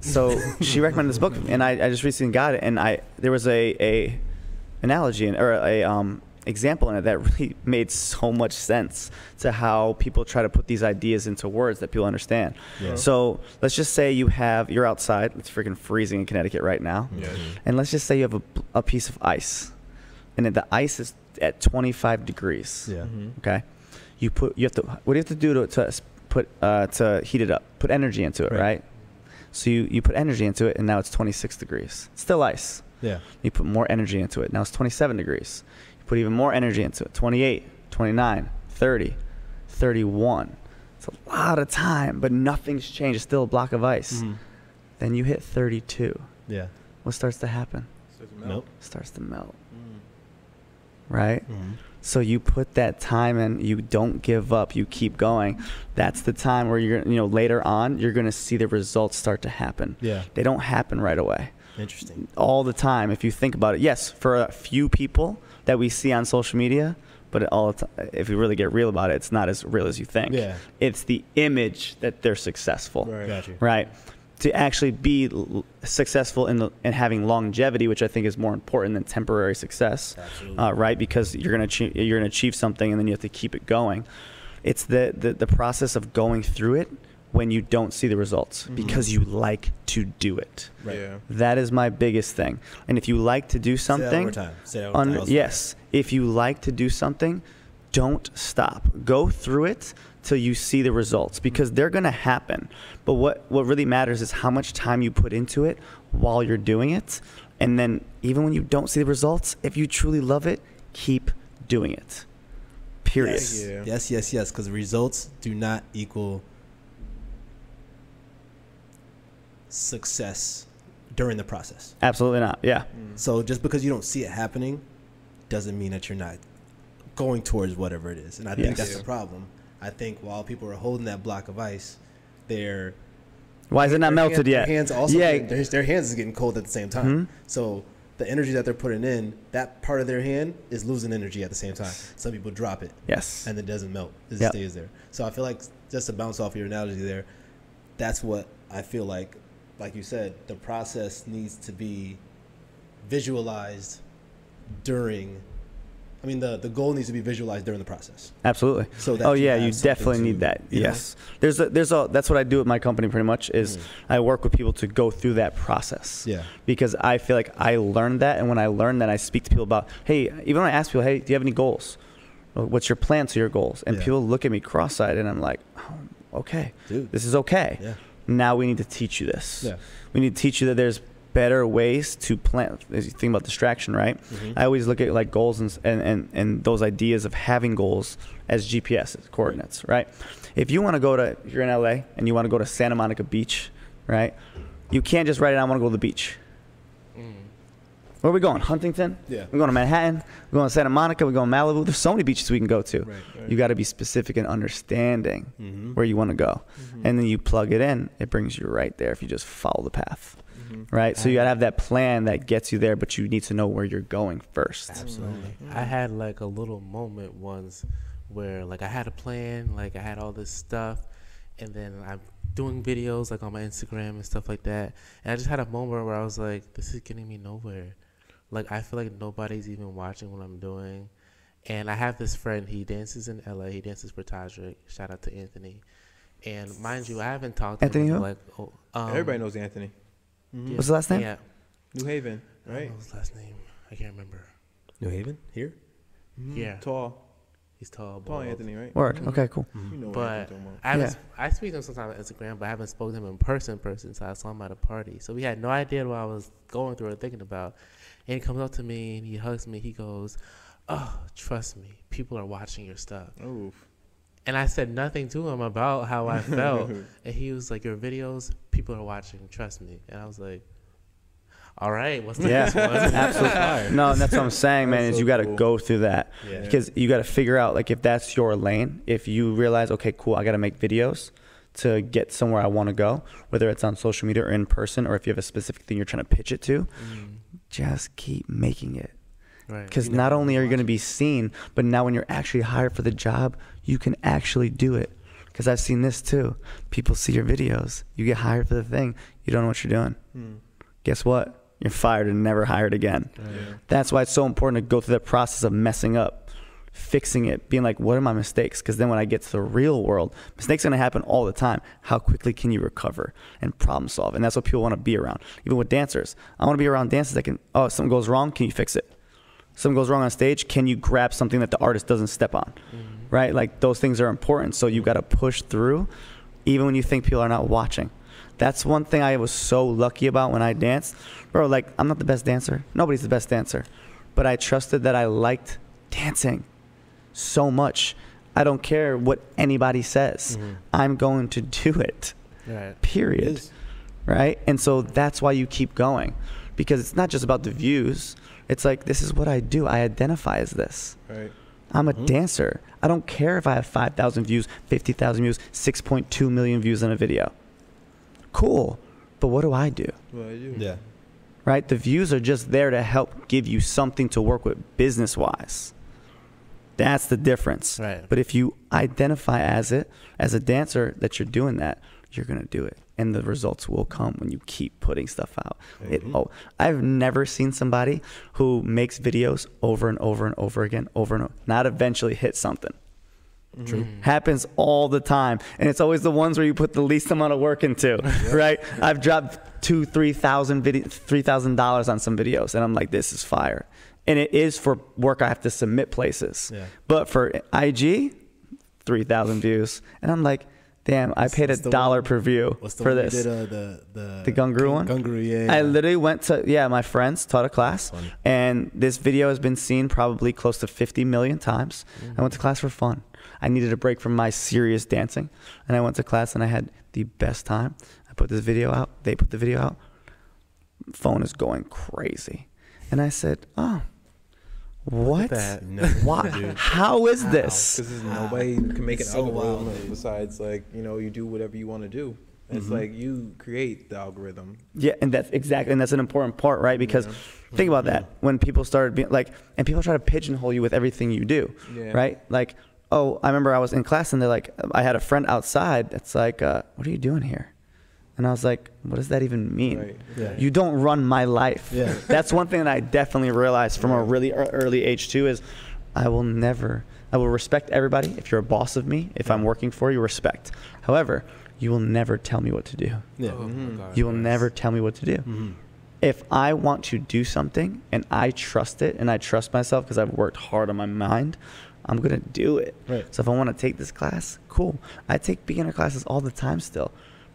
so she recommended this book, and I, I just recently got it, and I there was a, a analogy in, or a um, example in it that really made so much sense to how people try to put these ideas into words that people understand. Yeah. So let's just say you have you're outside. It's freaking freezing in Connecticut right now, Yes. and let's just say you have a, a piece of ice, and then the ice is at 25 degrees. yeah Mhm. Okay, you put you have to. What do you have to do to, to put uh, to heat it up? Put energy into it, Right. right? So you, you put energy into it, and now it's 26 degrees. Still ice. Yeah. You put more energy into it. Now it's 27 degrees. You put even more energy into it. 28, 29, 30, 31. It's a lot of time, but nothing's changed. It's still a block of ice. Mhm. Then you hit 32. Yeah. What starts to happen? Starts to Nope. starts to melt. Right? Mhm. So you put that time in, you don't give up, you keep going. That's the time where you're, you know, later on, you're going to see the results start to happen. Yeah. They don't happen right away. Interesting. All the time, if you think about it. Yes, for a few people that we see on social media, but all the ti- if you really get real about it, it's not as real as you think. Yeah. It's the image that they're successful Right. Right? To actually be l- successful in the in having longevity, which I think is more important than temporary success, uh, right? Because you're gonna achieve, you're gonna achieve something, and then you have to keep it going. It's the the, the process of going through it when you don't see the results because you like to do it. Right. Yeah. That is my biggest thing. And if you like to do Say that one something, more time. Say that one un- time. yes, if you like to do something, don't stop. Go through it till you see the results because mm-hmm. they're going to happen. But what, what really matters is how much time you put into it while you're doing it. And then, even when you don't see the results, if you truly love it, keep doing it. Period. Yes. Yeah. Yes, yes, yes. Because results do not equal success during the process. Absolutely not. Yeah. Mm. So just because you don't see it happening doesn't mean that you're not going towards whatever it is. And I think that's the problem. I think while people are holding that block of ice, they're Why is it not their melted hand- yet? Their hands also Yeah. getting- their, hands is getting cold at the same time. Mhm. So the energy that they're putting in, that part of their hand is losing energy at the same time. Some people drop it Yes. and it doesn't melt. It Yep. stays there. So I feel like just to bounce off your analogy there, that's what I feel like. Like you said, the process needs to be visualized during. I mean, the the goal needs to be visualized during the process. Absolutely. So that oh yeah, you definitely to- need that. you know? Yes. There's a there's a that's what I do with my company pretty much is I work with people to go through that process. Mm. Yeah. Because I feel like I learned that and when I learned that I speak to people about, hey, even when I ask people, hey, do you have any goals? What's your plan to your goals? And Yeah. people look at me cross-eyed and I'm like, oh, okay. Dude. This is okay. Yeah. Now we need to teach you this. Yeah. We need to teach you that there's better ways to plan. As you think about distraction, right? Mhm. I always look at like goals and, and, and, and those ideas of having goals as GPS coordinates, right? If you want to go to, if you're in LA and you want to go to Santa Monica Beach, right? You can't just write it, I want to go to the beach. Where are we going? Huntington? Yeah. We're going to Manhattan. We're going to Santa Monica. We're going to Malibu. There's so many beaches we can go to. Right, right. You got to be specific and understanding Mhm. where you want to go. And then you plug it in, it brings you right there if you just follow the path. Right? So you got to have that plan that gets you there, but you need to know where you're going first. Absolutely. I had like a little moment once where like I had a plan, like I had all this stuff, and then I'm doing videos like on my Instagram and stuff like that. And I just had a moment where I was like, this is getting me nowhere. Like I feel like nobody's even watching what I'm doing. And I have this friend, he dances in LA, he dances for Todrick. Shout out to Anthony. And mind you, I haven't talked to Anthony him in like oh, um, Everybody knows Anthony. Yeah, What's the last name? Yeah. New Haven, I don't right? his last name. I can't remember. New Haven here. Mm-hmm. Yeah. Tall, He's tall. tall bald. Anthony, right? Word. Mm-hmm. Okay, cool. You know But Anthony's. I haven't, Yeah. I speak to him sometimes on Instagram, but I haven't spoken to him in person. Person, so I saw him at a party. So we had no idea what I was going through or thinking about. And he comes up to me and he hugs me. He goes, "Oh, trust me, people are watching your stuff." Oof. And I said nothing to him about how I felt. and he was like, "Your videos, people are watching. Trust me." And I was like, "All right, what's the Yeah, next one?" absolutely. No, and that's what I'm saying, man. That's Is so you got to cool. go through that Yeah. because you got to figure out like if that's your lane. If you realize, okay, cool, I got to make videos to get somewhere I want to go, whether it's on social media or in person, or if you have a specific thing you're trying to pitch it to, Mm, just keep making it. right. Because You not only are you going to be seen, but now when you're actually hired for the job, you can actually do it. Because I've seen this too. People see your videos, you get hired for the thing, you don't know what you're doing. Hmm. Guess what? You're fired and never hired again. Yeah. That's why it's so important to go through that process of messing up, fixing it, being like, what are my mistakes? Because then when I get to the real world, mistakes are going to happen all the time. How quickly can you recover and problem solve? And that's what people want to be around. Even with dancers, I want to be around dancers that can, oh, something goes wrong, can you fix it? Something goes wrong on stage, can you grab something that the artist doesn't step on? Right? Like those things are important. So you got to push through even when you think people are not watching. That's one thing I was so lucky about when I danced. Bro, like, I'm not the best dancer. Nobody's the best dancer. But I trusted that I liked dancing so much. I don't care what anybody says. Mhm. I'm going to do it. Right. Period It right? And so that's why you keep going because it's not just about the views. It's like this is what I do. I identify as this. Right. I'm a Mhm. dancer. I don't care if I have 5,000 views, 50,000 views, 6.2 million views on a video. Cool. But what do I do? What do I do. Yeah. Right? The views are just there to help give you something to work with business wise. That's the difference. Right. But if you identify as it, as a dancer, that you're doing that, you're gonna do it, and the results will come when you keep putting stuff out. It, Mhm. oh, I've never seen somebody who makes videos over and over and over again, over and over, not eventually hit something. True. Happens all the time, and it's always the ones where you put the least amount of work into, right? I've dropped two, three thousand video, three thousand dollars on some videos, and I'm like, this is fire, and it is for work I have to submit places. Yeah. But for IG, three thousand views, and I'm like, damn, I paid a dollar one- per view What's the for this. Did, uh, the the The Ghungroo one? Ghungroo, yeah. I literally went to yeah, my friends taught a class, and this video has been seen probably close to 50 million times. I went to class for fun. I needed a break from my serious dancing, and I went to class and I had the best time. I put this video out. They put the video out. Phone is going crazy, and I said, "Oh, what? that. Never Why? dude. How is this?" Because there's nobody can make an so algorithm wild, besides like you know you do whatever you want to do. It's Mhm. like you create the algorithm. Yeah, and that's exactly, and that's an important part, right? Because Yeah. think about that when people started being like, and people try to pigeonhole you with everything you do, Yeah. right? Like, oh, I remember I was in class and they're like, I had a friend outside that's like, uh, what are you doing here? And I was like, what does that even mean? Right. Yeah. You don't run my life. Yeah. That's one thing that I definitely realized from a really early age too is I will never, I will respect everybody. If you're a boss of me, if I'm working for you, respect. However, you will never tell me what to do. Yeah. Oh my Mhm. God, You will yes. never tell me what to do. Mhm. If I want to do something and I trust it and I trust myself because I've worked hard on my mind, I'm going to do it. Right. So if I want to take this class, cool. I take beginner classes all the time still.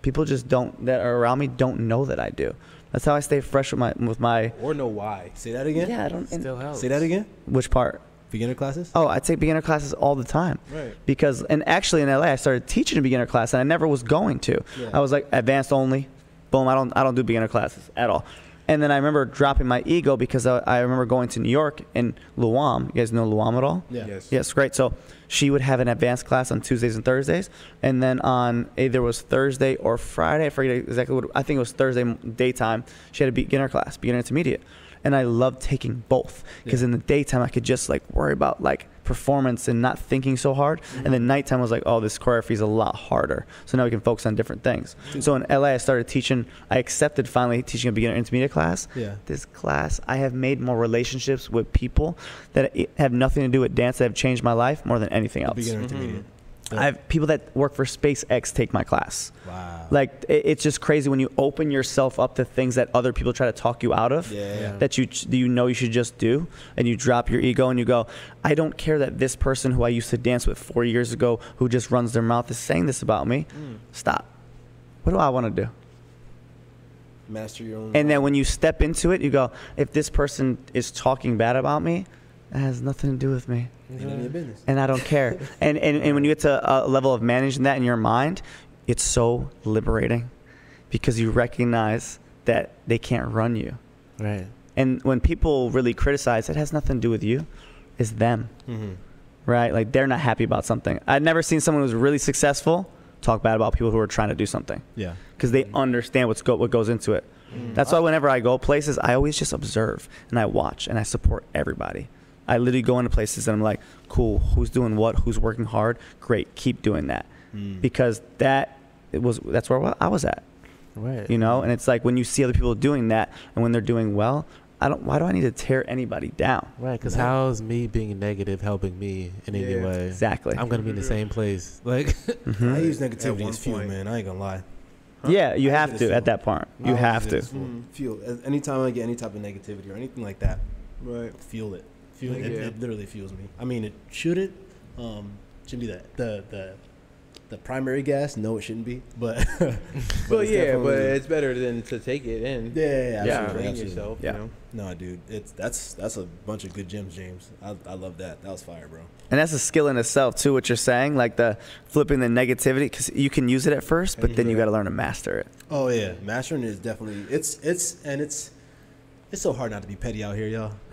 People just don't that are around me don't know that I do. That's how I stay fresh with my with my Or know why. Say that again. Yeah, I don't and- Still helps. Say that again. which part? Beginner classes. Oh, I take beginner classes all the time. Right. Because and actually in LA I started teaching a beginner class and I never was going to. Yeah. I was like advanced only. Boom, I don't I don't do beginner classes at all. And then I remember dropping my ego because I, I remember going to New York and Luam. You guys know Luam at all? Yeah. Yes. Yes, great. So she would have an advanced class on Tuesdays and Thursdays, and then on either was Thursday or Friday. I forget exactly what. I think it was Thursday daytime. She had a beginner class, beginner intermediate, and I loved taking both because Yeah. in the daytime I could just like worry about like performance and not thinking so hard, and then nighttime was like, oh, this choreography is a lot harder. So now we can focus on different things. So in LA, I started teaching. I accepted finally teaching a beginner intermediate class Yeah. this class, I have made more relationships with people that have nothing to do with dance that have changed my life more than anything else. Beginner Mhm. Intermediate. I have people that work for SpaceX take my class. Wow. Like it, it's just crazy when you open yourself up to things that other people try to talk you out of. Yeah. Yeah. That you you know you should just do, and you drop your ego and you go, I don't care that this person who I used to dance with four years ago, who just runs their mouth, is saying this about me. Mm. Stop. What do I want to do? Master your own. And then when you step into it, you go, if this person is talking bad about me, it has nothing to do with me. Ain't none of your business. And I don't care. and, and, and when you get to a level of managing that in your mind, it's so liberating because you recognize that they can't run you. Right. And when people really criticize, it has nothing to do with you, it's them, Mm-hmm. right? Like they're not happy about something. I've never seen someone who's really successful talk bad about people who are trying to do something Yeah. because they understand what's go- what goes into it. That's why whenever I go places, I always just observe and I watch and I support everybody. I literally go into places and I'm like, cool, who's doing what, who's working hard, great, keep doing that Mm. because that it was that's where I was at, Right. you know. And it's like when you see other people doing that and when they're doing well, I don't. Why do I need to tear anybody down? Right. Because how is me being negative helping me in any way? Exactly. I'm gonna be in the same place. Like. Mhm. I use At negativity one as fuel, point. man. I ain't gonna lie. Yeah, you I have to at that part. You use have to. as fuel. Mhm. Fuel. Anytime I get any type of negativity or anything like that, Right. feel it. Feel it. It, it literally fuels me. I mean, it shouldn't. Um, should be that the the the primary gas. No, it shouldn't be, but. but Well, it's yeah, but it's better than to take it in. yeah, yeah, yeah, Yeah. absolutely, Train absolutely. yourself. Yeah. You know? No, dude, it's that's that's a bunch of good gems, James. I, I love that. That was fire, bro. And that's a skill in itself too. What you're saying, like the flipping the negativity, because you can use it at first, but then you got to learn to master it. Oh yeah, mastering is definitely it's it's and it's it's so hard not to be petty out here, y'all.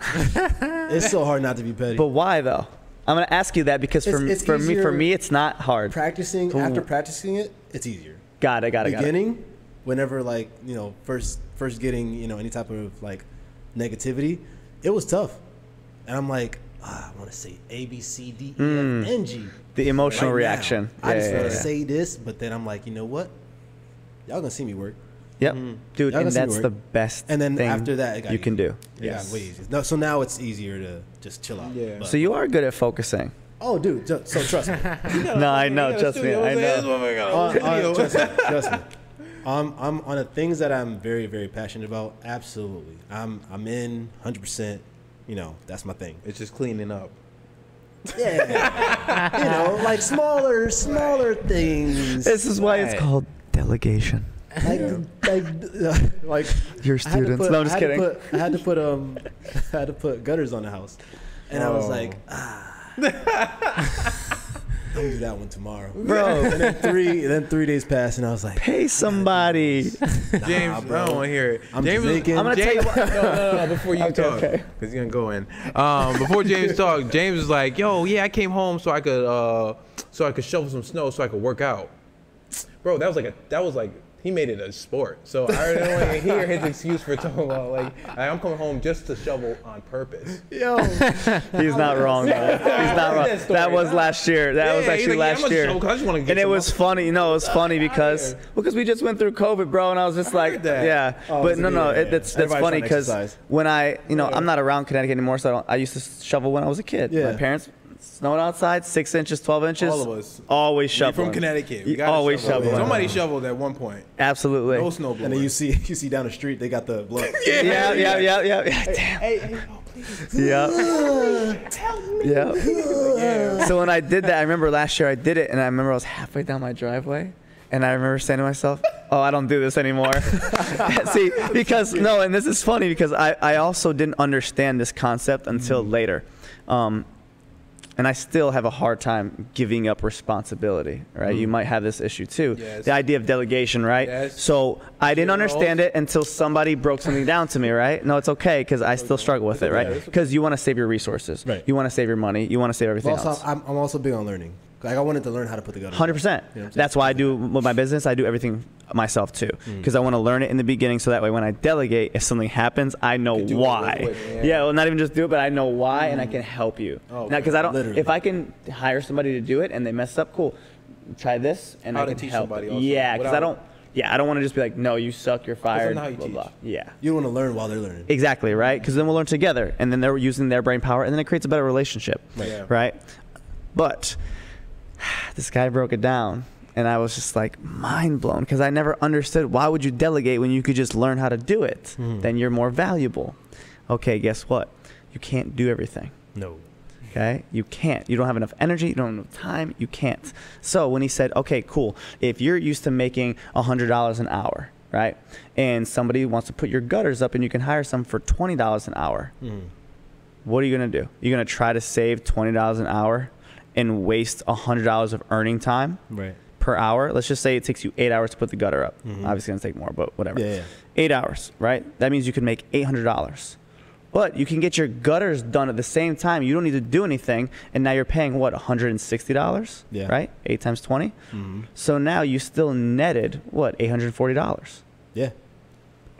it's so hard not to be petty. But why though? I'm gonna ask you that because for It's- it's for me for me it's not hard. practicing Cool. after practicing it, it's easier. Got it. Got it. Got it. Beginning, whenever like you know first first getting you know any type of like negativity, it was tough, and I'm like ah, I want to say A B C D E F Mm. N G. The emotional right reaction. I just yeah, want to yeah. say this, but then I'm like, you know what? Y'all gonna see me work. Yep, dude, Y'all and gonna see me that's the best. And then thing after that, you can do. It Yes. got way easier. No, so now it's easier to just chill out. Yeah. So you are good at focusing. Oh, dude. ju- So trust me. No, I know. Trust me. I know. on, on, trust me. Trust me. Um, I'm on the things that I'm very, very passionate about. Absolutely. I'm I'm in 100. percent You know, that's my thing. It's just cleaning up. Yeah. you know, like smaller, smaller things. This is why it's called delegation. Like, like, uh, like Your I had to students. put- no, I'm just I kidding. put- I had to put um, I had to put gutters on the house, and I was Oh. like, ah. I'm gonna do that one tomorrow, Bro, And then three, then three days passed, and I was like, pay somebody. James, bro. I don't want to hear it. I'm James, Jamaican. I'm gonna tell you James, no, no, no, before you Okay, talk, okay. because he's gonna go in. Um, before James talk, James was like, "Yo, yeah, I came home so I could, uh, so I could shovel some snow so I could work out." Bro, that was like a, that was like he made it a sport. So I don't want to hear his excuse for talking about like I'm coming home just to shovel on purpose. yo, He's not wrong. Though. He's not wrong. that. That was last year. That Yeah, was actually like, last gonna year. shovel 'cause I just wanna get and it was up. funny. No, it was funny because because we just went through COVID, bro, and I was just like, that. yeah. Oh, but no, no, yeah, it, that's that's Everybody's funny because when I, you know, I'm not around Connecticut anymore, so I don't. I used to shovel when I was a kid. Yeah. My parents snowing outside, six inches, twelve inches. All of us. always We shoveling. from Connecticut. We You always shovel. shoveling. Somebody shoveled at one point. Absolutely. No snow and then you see you see down the street they got the blood. yeah, yeah, yeah, yeah, yeah. Damn. Hey, hey, oh, please. Yeah. Yeah. So when I did that, I remember last year I did it, and I remember I was halfway down my driveway, and I remember saying to myself, "Oh, I don't do this anymore." See, because no, and this is funny because I I also didn't understand this concept until later. Um, and I still have a hard time giving up responsibility, right? You mm-hmm. might have this issue too. Yes. The idea of delegation, right? Yes. So I didn't understand it until somebody broke something down to me, right? No, it's okay because I still struggle with it, right? Because you want to save your resources, Right. You want to save your money, you want to save everything Also, else. I'm, I'm also big on learning. Like I wanted to learn how to put the gutter. Hundred percent. You know what That's why I do with my business. I do everything myself too, Mm. because I want to learn it in the beginning, so that way when I delegate, if something happens, I know why. quick, yeah. yeah. well, not even just do it, but I know why, and I can help you. Oh, because I don't. Literally. If I can hire somebody to do it and they mess up, cool. Try this, and How I can teach help. somebody also, Yeah, because I don't. Yeah, I don't want to just be like, no, you suck, you're fired. not how you blah, teach. blah. Yeah. You want to learn while they're learning. Exactly, right? Because then we'll learn together, and then they're using their brain power, and then it creates a better relationship, Right. Yeah. right? But this guy broke it down, and I was just like mind blown because I never understood why would you delegate when you could just learn how to do it? Hmm. Then you're more valuable. Okay, guess what? You can't do everything. No. Okay, you can't. You don't have enough energy. You don't have enough time. You can't. So when he said, "Okay, cool. If you're used to making hundred dollars an hour, right, and somebody wants to put your gutters up, and you can hire some for twenty dollars an hour, hmm. what are you gonna do? You're gonna try to save twenty dollars an hour and waste hundred dollars of earning time Right. per hour. Let's just say it takes you eight hours to put the gutter up. Mm-hmm. Obviously, it's gonna take more, but whatever. Yeah, yeah. Eight hours, right? That means you can make eight hundred dollars. But you can get your gutters done at the same time. You don't need to do anything, and now you're paying what one hundred and sixty dollars, Yeah. right? Eight times 20 mm-hmm. So now you still netted what eight hundred forty dollars Yeah.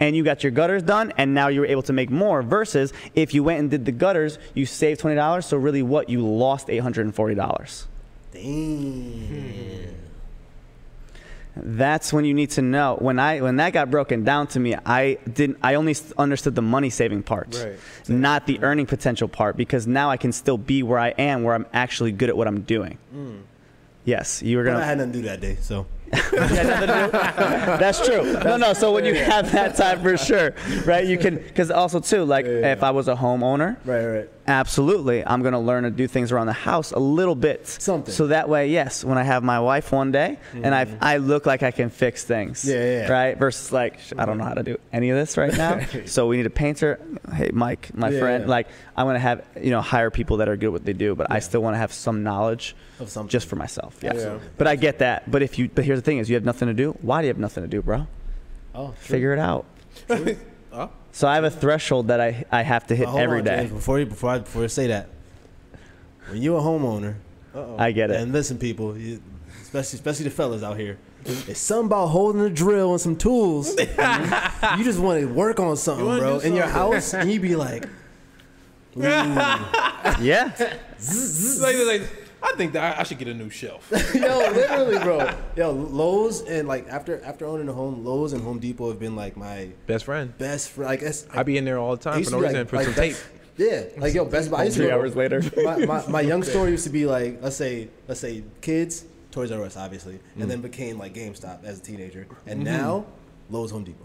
And you got your gutters done and now you're able to make more versus if you went and did the gutters you saved $20 so really what? You lost $840 Damn. that's when you need to know. When i when that got broken down to me i didn't i only understood the money saving part Right. not the earning potential part because now i can still be where i am where i'm actually good at what i'm doing. Mm. Yes you were gonna I had nothing to do that day, so That's true. No, no. So when you have that time for sure, right? You can, because also too, like if I was a homeowner, right, right. Absolutely, I'm gonna learn to do things around the house a little bit. Something. So that way, yes, when I have my wife one day and I I look like I can fix things. Mm-hmm. Yeah, yeah, yeah. Right. Versus like I don't know how to do any of this right now. so we need a painter. Hey, Mike, my Yeah, friend. Like I'm gonna have you know hire people that are good at what they do, but I still want to have some knowledge Of something. just for myself. Yeah. But I get that. But if you but here's the thing: is you have nothing to do. Why do you have nothing to do, bro? Oh, Figure it out. Oh. So I have a threshold that I, I have to hit But hold every on, day. James, before you, before I before I say that, when you're a homeowner, uh-oh, I get it. And listen, people, you, especially especially the fellas out here, it's something about holding a drill and some tools. you just want to work on something, bro, do in your house, and you be like, Yeah. like, like, I think that I, I should get a new shelf. yo, literally, bro, yo, Lowe's and like after after owning a home, Lowe's and Home Depot have been like my Best friend. best friend. Like, it's, I be in there all the time for no reason like- for like some tape. Yeah, like yo, Best Buy. I used to Three go- hours later. my, my, my young store used to be like let's say let's say kids Toys R Us obviously and mm. then became like GameStop as a teenager and mm-hmm. now Lowe's Home Depot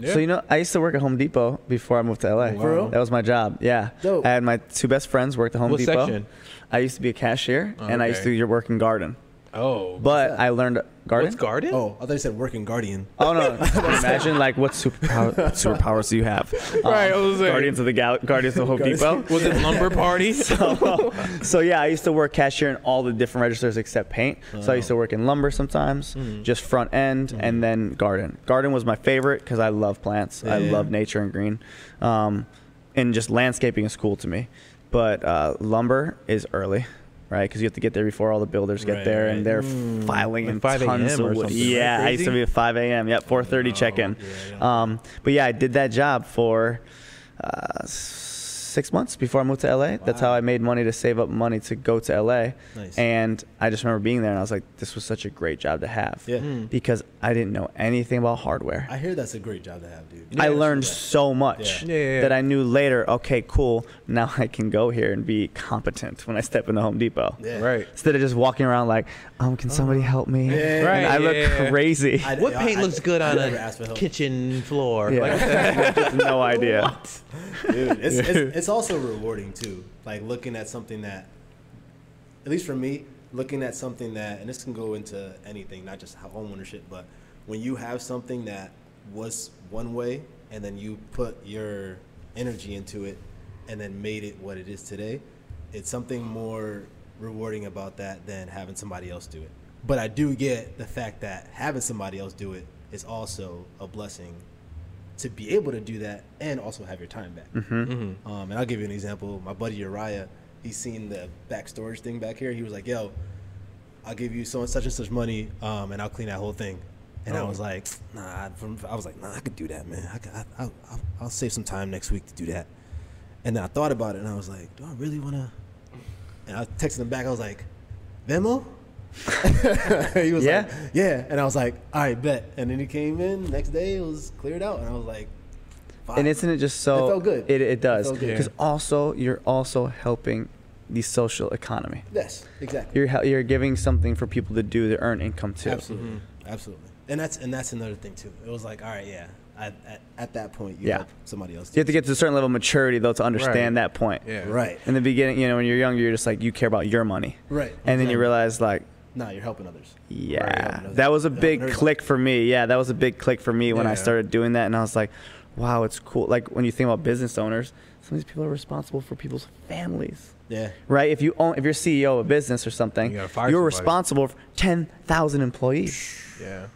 Yeah. So you know, I used to work at Home Depot before I moved to LA. For real? That was my job. Yeah. Dope. I had my two best friends worked at Home What Depot. section? I used to be a cashier Oh, and I used to work in garden. Oh. But I learned garden. What's garden? oh I thought you said working Guardian Oh no! Imagine like what superpower, superpowers do you have? Um, Right, I was like- Guardians of the Gal- Guardians of Home Depot. Was it lumber party? so, so yeah, I used to work cashier in all the different registers except paint. So I used to work in lumber sometimes, Mm-hmm. just front end, and then garden. Garden was my favorite because I love plants. I love nature and green, um, and just landscaping is cool to me. But uh, lumber is early. Right, because you have to get there before all the builders get Right, there, right. and they're Mm. filing Like in 5 tons of wood. Yeah, right? I used to be at 5 a.m. Yep, 4:30 check in. yeah, Um, but yeah, I did that job for uh, six months before I moved to LA. That's how I made money to save up money to go to LA. Nice. And I just remember being there and I was like, this was such a great job to have. Yeah. Mm. Because I didn't know anything about hardware. I hear that's a great job to have dude I learned yeah. so much Yeah. Yeah, yeah, yeah. that I knew later, okay, cool. Now I can go here and be competent when I step into Home Depot. yeah Right. Instead of just walking around like, um, can somebody help me? Yeah. And Right, I look yeah. crazy. I- What paint I- looks good on I never asked for a kitchen floor? Yeah. Like, no idea. dude it's, it's, it's also rewarding too like looking at something that at least for me looking at something that and this can go into anything not just home ownership but when you have something that was one way and then you put your energy into it and then made it what it is today it's something more rewarding about that than having somebody else do it. But i do get the fact that having somebody else do it is also a blessing to be able to do that and also have your time back. mhm. Um, and I'll give you an example. My buddy Uriah, he's seen the back storage thing back here. He was like, "Yo, I'll give you so and such and such money, um, and I'll clean that whole thing." And I Oh. was like, "Nah." From, I was like, "Nah, I could do that, man. I could, I, I, I'll, I'll save some time next week to do that." And then I thought about it, and I was like, "Do I really want to?" And I texted him back. I was like, "Venmo." he was Yeah? like, "Yeah," and I was like, "All right, bet." And then he came in next day. It was cleared out, and I was like, Fine. And isn't it just so? It felt good. It, it does because Yeah. also you're also helping the social economy. Yes, exactly. You're you're giving something for people to do to earn income too. Absolutely, mm-hmm. absolutely. And that's and that's another thing too. It was like, all right, yeah. I, at, at that point, you Yeah. help somebody else. You have to get to a certain level of maturity though to understand Right. that point. Yeah. right, In the beginning, you know, when you're younger, you're just like you care about your money, right. and then you realize like, nah, you're helping others. yeah, helping that was a others. big click for me. Yeah, that was a big click for me when I started doing that, and I was like, wow, it's cool. Like when you think about business owners, some of these people are responsible for people's families. Yeah, right? If you own, if you're CEO of a business or something, you you're somebody. responsible for ten thousand employees. Yeah.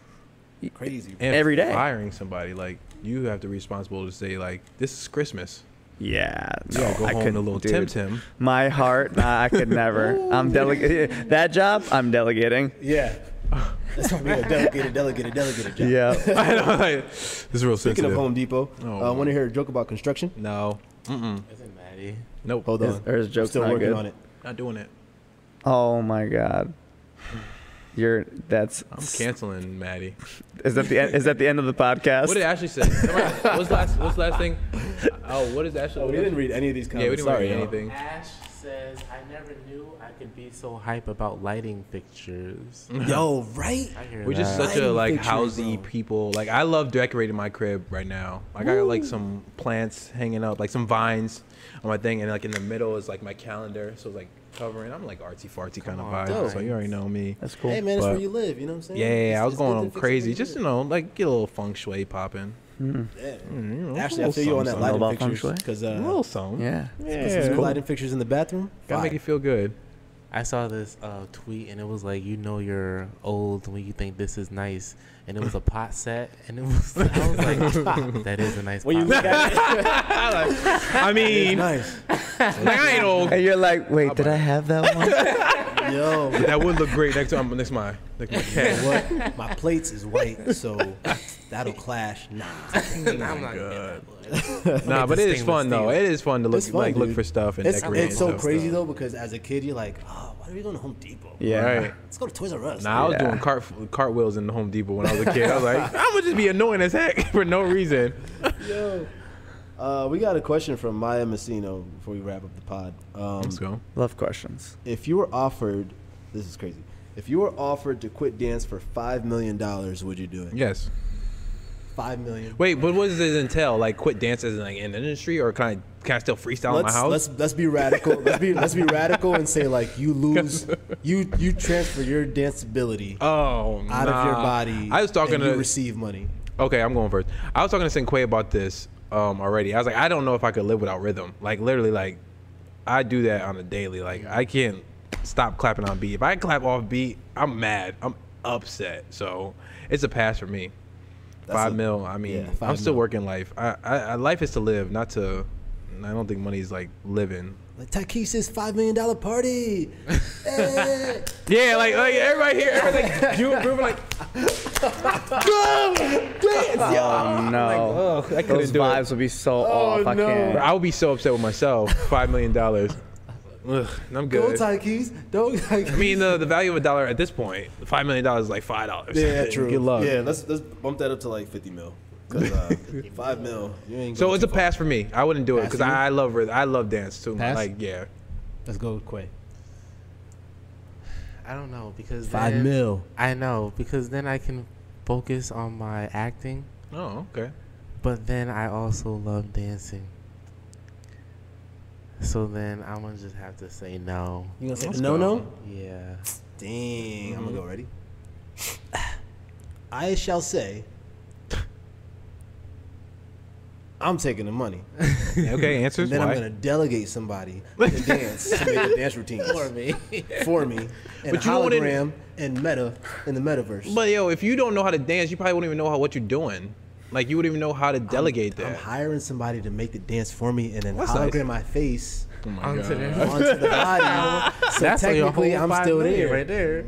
crazy. And Every day. Firing somebody like you have to be responsible to say like this is Christmas. Yeah, no, gotta go I home couldn't. to little dude. Tim Tim. My heart, nah, I could never. I'm delegating that job. I'm delegating. Yeah, that's why we got delegated, delegated, delegated. Job. Yeah. I know. Like, this is real Speaking sensitive. of Home Depot, Oh, uh, want to hear a joke about construction? No. Mm-mm. Isn't Maddie? Nope. Hold on, or his I'm joke's still not working good. on it. Not doing it. Oh my god. You're that's I'm canceling Maddie. is that the end, is that the end of the podcast? What did Ashley say? What's last? What's the last thing? Oh, what is Ashley? Oh, we didn't read any of these comments. Yeah, we didn't Sorry, read y'all. anything. Ash says, I never knew I could be so hype about lighting fixtures. Yo, right? I hear We're just that. such a like fixtures, housey bro. people. Like I love decorating my crib right now. I got like some plants hanging up, like some vines on my thing, and like in the middle is like my calendar, so it's like covering. I'm like artsy fartsy kind of vibe, dope. so you already know me. That's cool. Hey man, it's where you live. You know what I'm saying? Yeah, yeah, yeah, It's- I was going on crazy, just you know, like get a little feng shui popping. Mm. Yeah. Mm, you know, Actually, a I feel you on that little Know lighting about fixtures shui? because something. a uh, little song. Yeah. put Yeah, some cool. lighting fixtures in the bathroom. gotta make you feel good. I saw this uh, tweet and it was like, you know, you're old when you think this is nice, and it was a pot set, and it was. I was like, that is a nice. When you look at it, I mean, nice. like I ain't old. And you're like, wait, did I have that one? Yo, That would look great next time. Next my, next my you know what? My plates is white, so that'll clash. Nah. I'm not good. Nah, but it is stainless fun though. It is fun to look fun, like look for stuff and It's, decorate. it's so stuff. crazy though because as a kid you're like, oh, why are we going to Home Depot? Yeah. Right. Let's go to Toys R Us. Nah, I was doing cart cartwheels in the Home Depot when I was a kid. I was like, I'm gonna just be annoying as heck for no reason. Yo. Uh, we got a question from Maya Messino before we wrap up the pod. Um, Let's go. Love questions. if you were offered, this is crazy. If you were offered to quit dance for five million dollars, would you do it? Yes. Five million. Wait, but what does this entail? Like, quit dancing like in the industry, or can I can I still freestyle in my Let's, house? let's let's be radical. let's be let's be radical and say like you lose, you you transfer your dance ability oh, out of your body. I was talking to you receive money. Okay, I'm going first. I was talking to Sinquay about this um, already. I was like, I don't know if I could live without rhythm. Like literally, like I do that on a daily. Like I can't stop clapping on beat. If I clap off beat, I'm mad. I'm upset. So it's a pass for me. That's five a- mil. I mean, yeah, five I'm still mil. working life. I, I, I life is to live, not to. I don't think money's like living. Like Takesis five million dollar party. Yeah, like like everybody here, everybody like you grooving like. Oh no. Oh, I couldn't Those do it. vibes would be so oh, off. I can't. I would be so upset with myself. Five million dollars. Ugh, I'm Go good. Takees. Don't. Takees. I mean, the, the value of a dollar at this point, five million dollars is like five dollars. Yeah, true. Good luck. Yeah, let's let's bump that up to like fifty mil. Cause uh, five mil, you ain't. So it's a too far. pass for me. I wouldn't do it because? I, I love. I love dance too. Pass? Like yeah. Let's go with Quay. I don't know because Five then- mil. I know because then I can focus on my acting, Oh okay. but then I also love dancing. So then I'm gonna just have to say no. You gonna say Let's no go. no? Yeah. Dang, I'm gonna go ready. Mm-hmm. I shall say. I'm taking the money. Okay. Answers And then why? I'm gonna delegate somebody to dance to make the dance routines for me, for me, and But you wouldn't- hologram and meta in the metaverse. But yo, if you don't know how to dance, you probably won't even know how what you're doing. Like you wouldn't even know how to delegate that. I'm hiring somebody to make the dance for me and then That's hologram nice. my face Oh my Onto God. there. onto the body. so That's technically, whole I'm still there. right there.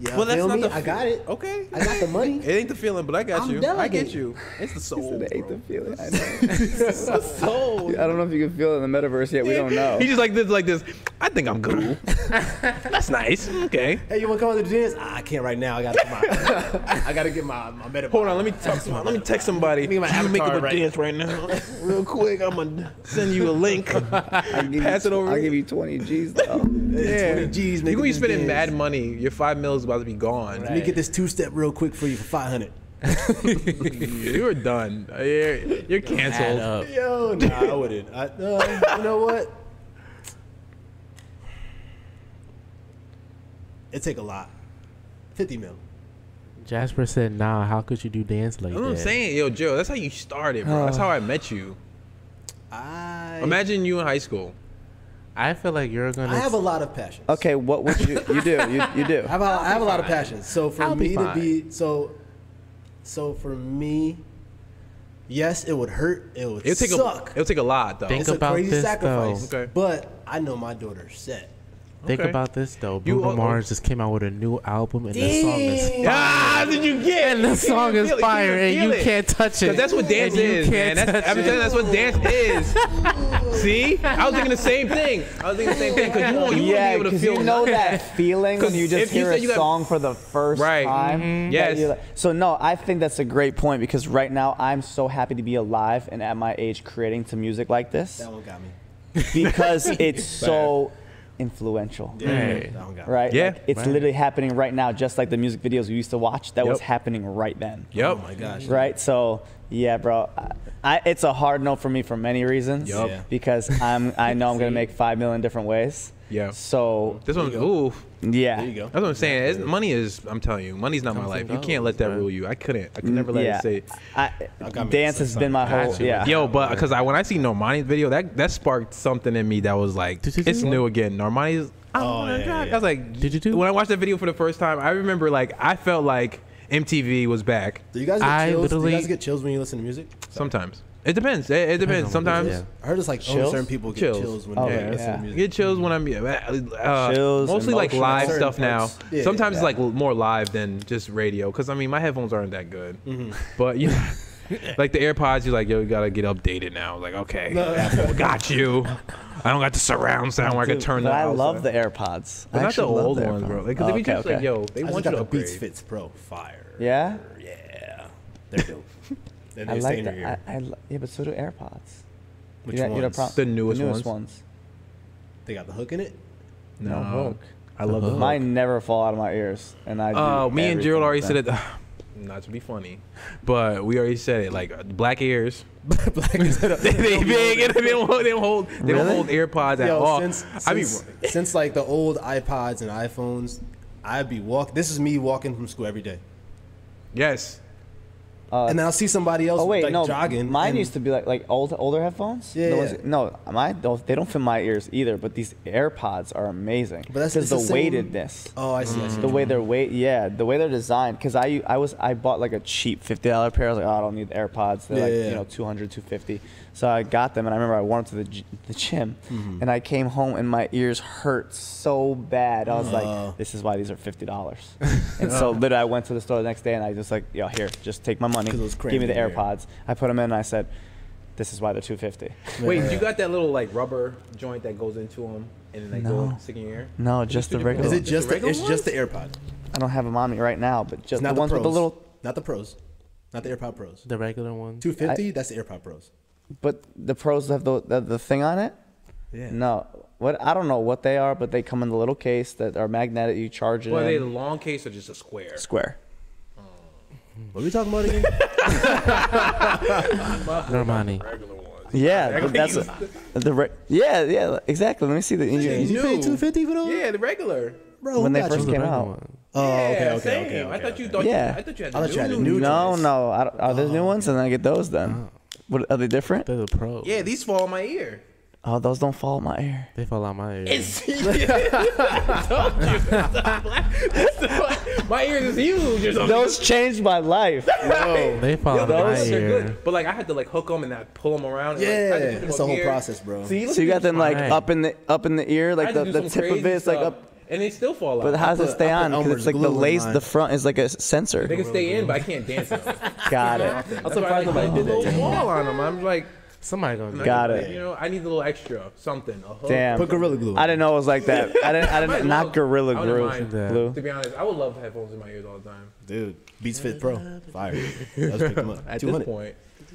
Yeah, Well, that's feel not me? the I got it. Okay. I got the money. It ain't the feeling, but I got I'm you. I get you. It's the soul. It ain't bro. the feeling. I know. soul. I don't know if you can feel it in the metaverse yet. We don't know. He just like this, like this. I think I'm cool. That's nice. Okay. Hey, you want to come out to the dance? Ah, I can't right now. I got my, I got to get my my meta. Hold on, let me text. Let me text somebody. me my Can you make up a right. dance right now, real quick. I'm gonna send you a link. I'll give Pass you, it over. I'll give you 20 G's though. Yeah, 20 Gs You making gonna be spending dance. mad money. Your five mil is about to be gone. Let me get this two step real quick for you for five hundred. You're done. You're, you're canceled. up. Yo, nah, I wouldn't. I, uh, you know what? It take a lot. Fifty mil. Jasper said, "Nah, how could you do dance like That's what that?" I'm saying, yo, Joe. That's how you started, bro. That's how I met you. I Imagine you in high school. I feel like you're gonna. I have a lot of passions. Okay, what would you you do? You, you do. I have a, I have a lot of passions. So for I'll be me to be so, so for me, yes, it would hurt. It would It'll take suck. a. It'll take a lot though. Think it's a about crazy this, sacrifice. though. Okay. But I know my daughter's set. Think Okay. about this though. You- Bruno oh, oh. Mars just came out with a new album, and the song is Dang. Ah, did you get? and the song is it, fire, and you it. can't touch it. That's what dance is, man. That's, I'm telling you, that's what dance is. See, I was thinking the same thing. I was thinking the same thing because you won't, you yeah, won't be able to feel you know that feeling when you just hear said a you got- song for the first Right. time. Mhm. Yes. like- so no, I think that's a great point because right now I'm so happy to be alive and at my age creating to music like this. That one got me. because it's so influential. Right. I don't got it. Right? Yeah. Like, it's Right. literally happening right now, just like the music videos we used to watch. That was happening right then. Yep. Oh my gosh. Right? So, yeah, bro. I, I, it's a hard no for me for many reasons. Yup. Yeah. Because I'm, I know I'm going to make five million different ways. Yeah. So, This one, There ooh. yeah. There you go. That's what I'm saying. It's, money is. I'm telling you, money's not my life. You can't let that goes, rule you. I couldn't. I could never let yeah. it say. I, I dance has been my whole, Gotcha. yeah. Yo, but because I when I see Normani's video, that that sparked something in me that was like, Did you do it's new again. Normani's. I Oh, oh wanna yeah, yeah. I was like, Did you do- When I watched that video for the first time, I remember like I felt like MTV was back. Do you guys get I chills? Do you guys get chills when you listen to music? Sometimes it depends. It, it depends. on Sometimes is. I heard it's like only Chills? certain people get Chills. chills, when Okay, they listen yeah. to music. get chills when I'm uh, Chills, mostly like live Certain stuff now. Yeah, Sometimes yeah. it's like more live than just radio. Because I mean, my headphones aren't that good. Mm-hmm. But you know, like the AirPods, you're like, yo, you gotta get updated now. Like, okay, Apple got you. I don't got the surround sound where I can Dude, turn But the. I love the AirPods. But I not the old the ones, bro. AirPods. Like, Oh, they be okay, just like, okay. yo, they I want you got to the Beats upgrade. Fits Pro. Fire. Yeah? Yeah. They're dope. And I like that. I, I, lo- yeah, but so do AirPods. Which you got- you got ones? pro- The newest newest ones. ones. They got the hook in it. No hook. I love the hook. Mine never fall out of my ears, and I. Do Uh, me and Gerald already said it. Not to be funny, but we already said it. Like uh, black ears, Black is they, they big and they don't hold. They don't hold. They don't hold AirPods at all. since, I mean, since, since like the old iPods and iPhones, I'd be walk. This is me walking from school every day, yes. Uh, and then I'll see somebody else Oh wait, like no. jogging. mine used to be like like old older headphones. Yeah, ones- yeah. no, mine don't. They don't fit my ears either. But these AirPods are amazing. But that's- because the, the weightedness. Oh, I see. I see. The way they're weight, yeah, the way they're designed. Because I, I was, I bought like a cheap fifty dollar pair. I was like, oh, I don't need AirPods. They're Yeah, like, yeah. you know, 200, 250. So I got them, and I remember I wore them to the, g- the gym, Mm-hmm. and I came home and my ears hurt so bad. I was Oh. like, this is why these are fifty dollars. and so literally, I went to the store the next day, and I just like, yo, here, just take my money, give me the in your ear. AirPods. I put them in, and I said, this is why they're two fifty. Wait, you got that little like rubber joint that goes into them and then they No. go stick in your ear? No, just the regular. Is it just the, regular it's just the AirPod? I don't have them on me right now, but just It's not the ones the with pros. the little. Not the pros. Not the AirPod Pros. The regular one. Two fifty. That's the AirPod Pros. But the pros have the, the the thing on it. Yeah. No, what I don't know what they are, but they come in the little case that are magnetic. You charge it Well, are they the long case or just a square? square. Oh. What are we talking about again? Normani. Regular ones. Yeah, but that's a, the re- yeah yeah exactly. Let me see the you- you paid New. two fifty for those? Yeah, the regular. bro. when they first came regular out. one. Oh, yeah, okay, okay, same. okay, I thought you okay. thought. Yeah. I thought you had. I the thought you had new, the new new No, no. I don't, are there new oh, ones? And then I get those then. Oh. What are they different? They're the pros. Yeah, these fall in my ear. Oh, those don't fall in my ear. They fall out my ear. It's I told you. my ears is huge or something. Those changed my life. they fall Yo, out those my ones are ear. good. But like I had to like hook them and I pull them around. and, like, I Yeah, had to put them it's a up whole here. process, bro. See, look So you at got them like Right. up in the up in the ear, I like had the, to do the some tip of crazy it's like stuff, up. And they still fall out. But how does it stay on? Because it's like the lace, the front is like a sensor. they can stay in, but I can't dance. in them. Got it. That's why I like nobody put a did that little yet. wall on them. I'm like, Somebody gonna do Got it. You know, I need a little extra something. A hook. Damn. Put Gorilla Glue. I didn't know it was like that. I didn't. I I didn't. Not gorilla I wouldn't glue. mind glue. To be honest, I would love headphones in my ears all the time. Dude, Beats Fit Pro, fire. Let's pick them up. At Two this hundred. point.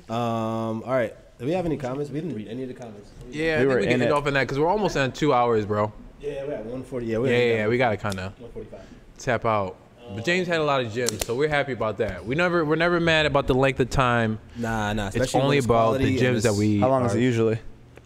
Um. All right. Do we have any comments? We didn't read any of the comments. Yeah, We I think were we in can end it. off in that because we're almost at two hours, bro. Yeah, we're at one forty. Yeah, we're Yeah, yeah, yeah. We gotta kind of one forty five. tap out. But James had a lot of gyms, so we're happy about that. We never, we're never mad about the length of time. Nah, nah. It's especially when only about the and gyms that we. How long is it usually?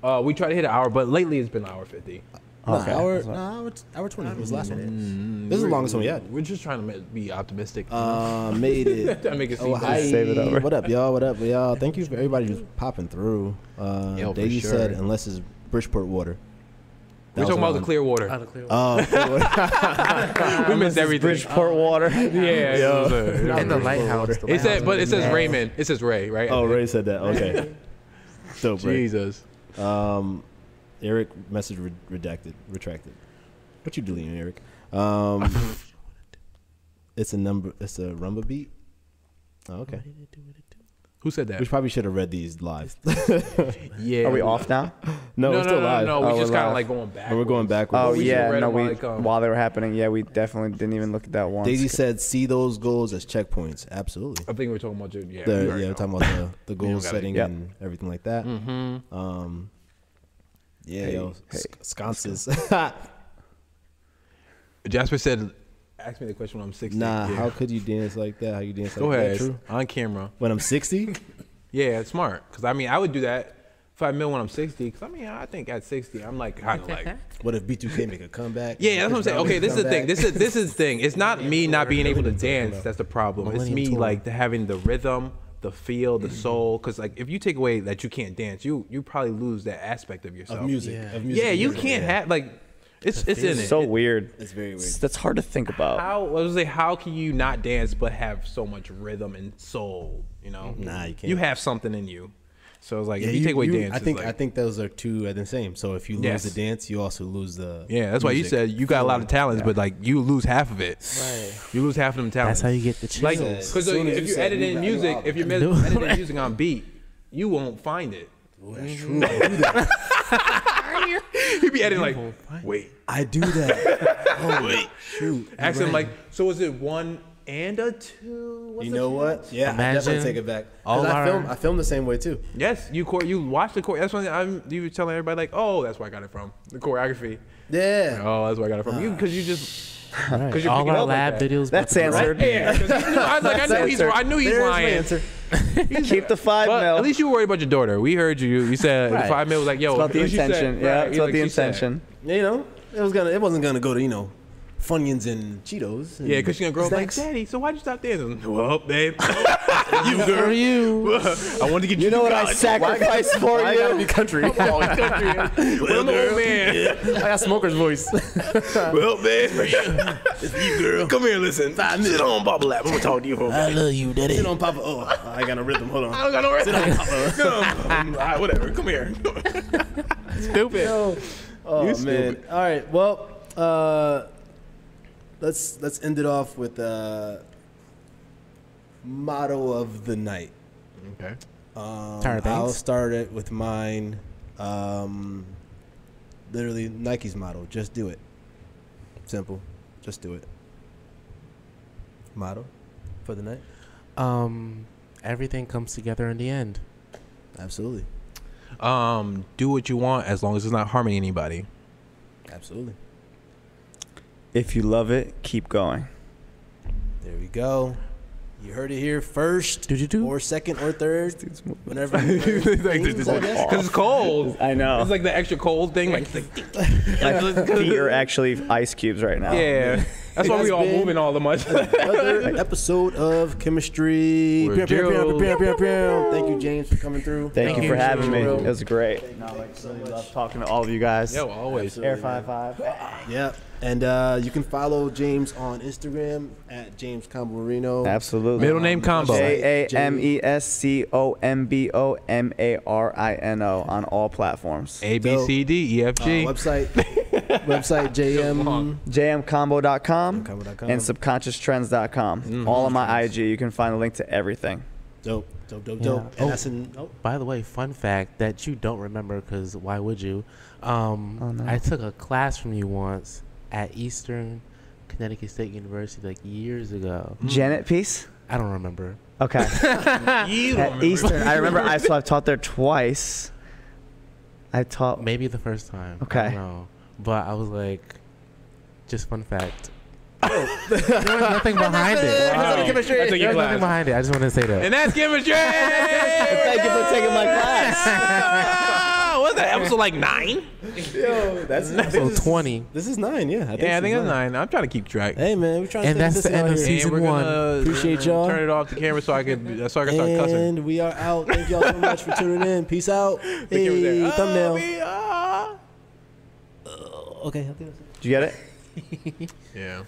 Uh, we try to hit an hour, but lately it's been an hour fifty. Nah, Okay. hour, nah, hour, hour twenty was the last one. This is the longest one yet. We're just trying to be optimistic. Uh, made it. Trying to make it Oh, hi. Save it over. What up, y'all? What up, y'all? Thank you for everybody who's popping through. Uh, Yo, for sure. said, unless it's Bridgeport water. We're talking about the around- clear water. Out Oh, Clearwater. we missed everything. Bridgeport water. Yeah, it was, uh, And the lighthouse. the It said, but it is says. Raymond. It says Ray, right? oh, Ray said that. Okay. Dope, Ray. Jesus. Um, Eric message re- redacted, retracted. What you deleting, Eric? Um, it's a number. It's a rumba beat. Oh, okay. Who said that? We probably should have read these live. Yeah. Are we off now? no, No, we're no, still no, live. no. Oh, We just kind of live. like going back. But we're going backwards. Oh we yeah, no, while we they come. while they were happening. Yeah, we definitely didn't even look at that one. Daisy said, "See those goals as checkpoints." Absolutely. I think we're talking about your, yeah. The, we yeah, we're talking about the, the goal setting Yep. and everything like that. Mm-hmm. Um, Yeah, Hey, yo, hey, sconces. Jasper said, "Ask me the question when I'm 60." nah, Yeah. how could you dance like that? How you dance Go like ahead, that? True. on camera. When I'm 60, Yeah, it's smart. Cause I mean, I would do that if I knew when I'm 60. Cause I mean, I think at 60, I'm like kind of like. what if B2K make a comeback? Yeah, that's what I'm saying. Okay, this is the thing. This is this is the thing. It's not me not being able to dance. That's the problem. It's me like having the rhythm, the feel, the mm. soul. Cause like if you take away that you can't dance, you you probably lose that aspect of yourself. of music. Yeah. Of music Yeah, you music, can't yeah. have like it's it's in it. so It- weird. It's very weird. It's- That's hard to think about. How I was say how can you not dance but have so much rhythm and soul? You know, Nah, you can't. You have something in you. So it's like Yeah, if you, take away dance, I think like, I think those are two are the same. So if you lose Yes. the dance, you also lose the yeah, that's why you said you got a lot of talents, but like you lose half of it. Right. You lose half of them talents. That's how you get the chills. Like, because uh, As if you you said edit move in you music, out. if you're No. editing music on beat, you won't find it. Oh, that's true. I do that. He'd be editing like, wait, I do that. Oh wait, shoot. ask him like, so is it one and a two? What's You know chance? what? Yeah, I definitely take it back. all Because I our- film, I film the same way too. Yes, you chor- you watch the chore. That's when I'm. You were telling everybody like, oh, that's where I got it from. The choreography. Yeah. Oh, that's where I got it from. You because you just. Right. 'Cause you're All picking our up like lab that. videos. That's about to answered. drop. Yeah, 'cause you know, I was like, I knew he's. answered. I knew he's There's my lying. answer. Keep the five But mil. at least you were worried about your daughter. We heard you. You said Right. five mil was like, yo, it's about the at least you said- intention. yeah, right, it's about like the she said. intention. You know, it was gonna, it wasn't gonna go to you know, Funyuns and Cheetos. and Yeah, because she's gonna grow up like. Daddy, so why'd you stop dancing? Well, babe, you girl, For you. I wanted to get you. You know to what I college. sacrificed for Why I gotta be country? I'm always country. Well, I'm an old man. I got smoker's voice. Well, babe, it's you, girl. Come here, listen. Sit on Bubble Lap. I'm gonna talk to you for a minute. I love you, daddy. Sit on Papa. Oh, I got no rhythm. Hold on. I don't got no rest. Come, on. all right, whatever. Come here. Stupid. Oh You man. stupid. All right. Well, uh, let's let's end it off with uh, motto of the night. Okay. Um, I'll start it with mine. Um, literally Nike's motto: just do it. Simple. Just do it. Motto for the night. Um, everything comes together in the end. Absolutely. Um, do what you want as long as it's not harming anybody. Absolutely. If you love it, keep going. There we go. You heard it here first, Did you do? or second, or third. Whenever. you heard things, I guess. Because it's cold. I know. It's like the extra cold thing. Like, My feet are actually ice cubes right now. yeah. That's why we all moving all the much. Another episode of chemistry. Thank you, James, for coming through. Thank, Thank you for having me. It was great. No, like, really love talking to all of you guys. Yo, always. Air five five. Yeah, and uh, you can follow James on Instagram at James Combomarino. Absolutely. Middle name combo. J A M E S C O M B O M A R I N O on all platforms. A B C D E F Uh, website, website JM. jmcombo.com Combo.com. and subconscioustrends.com. All on my IG. You can find a link to everything. Dope, dope, dope, Yeah. dope. And Oh. that's in. Oh, By the way, fun fact that you don't remember because why would you? Um, Oh, no. I took a class from you once at Eastern Connecticut State University like years ago. Mm. Janet Peace? I don't remember. Okay. You At Eastern. I remember I so I've taught there twice. I taught Maybe the first time. I Okay. don't know. But I was like, just fun fact. there was nothing behind it. Wow. Wow. Chemistry. I There your was nothing behind it. I just wanted to say that. And that's chemistry. Thank you for taking my class. Ah, What's that? Episode like nine? Yo, that's Episode 20. This is nine. Yeah, I think. Yeah, I think it's nine. I'm trying to keep track. Hey man, we're trying to And stay that's the end of here. season and we're one. gonna Appreciate y'all. Turn it off the camera so I can so I can start cussing. And we are out. Thank y'all so much for tuning in. Peace out. camera's Hey, there. thumbnail. Oh, we are- Okay, okay. Did you get it? Yeah.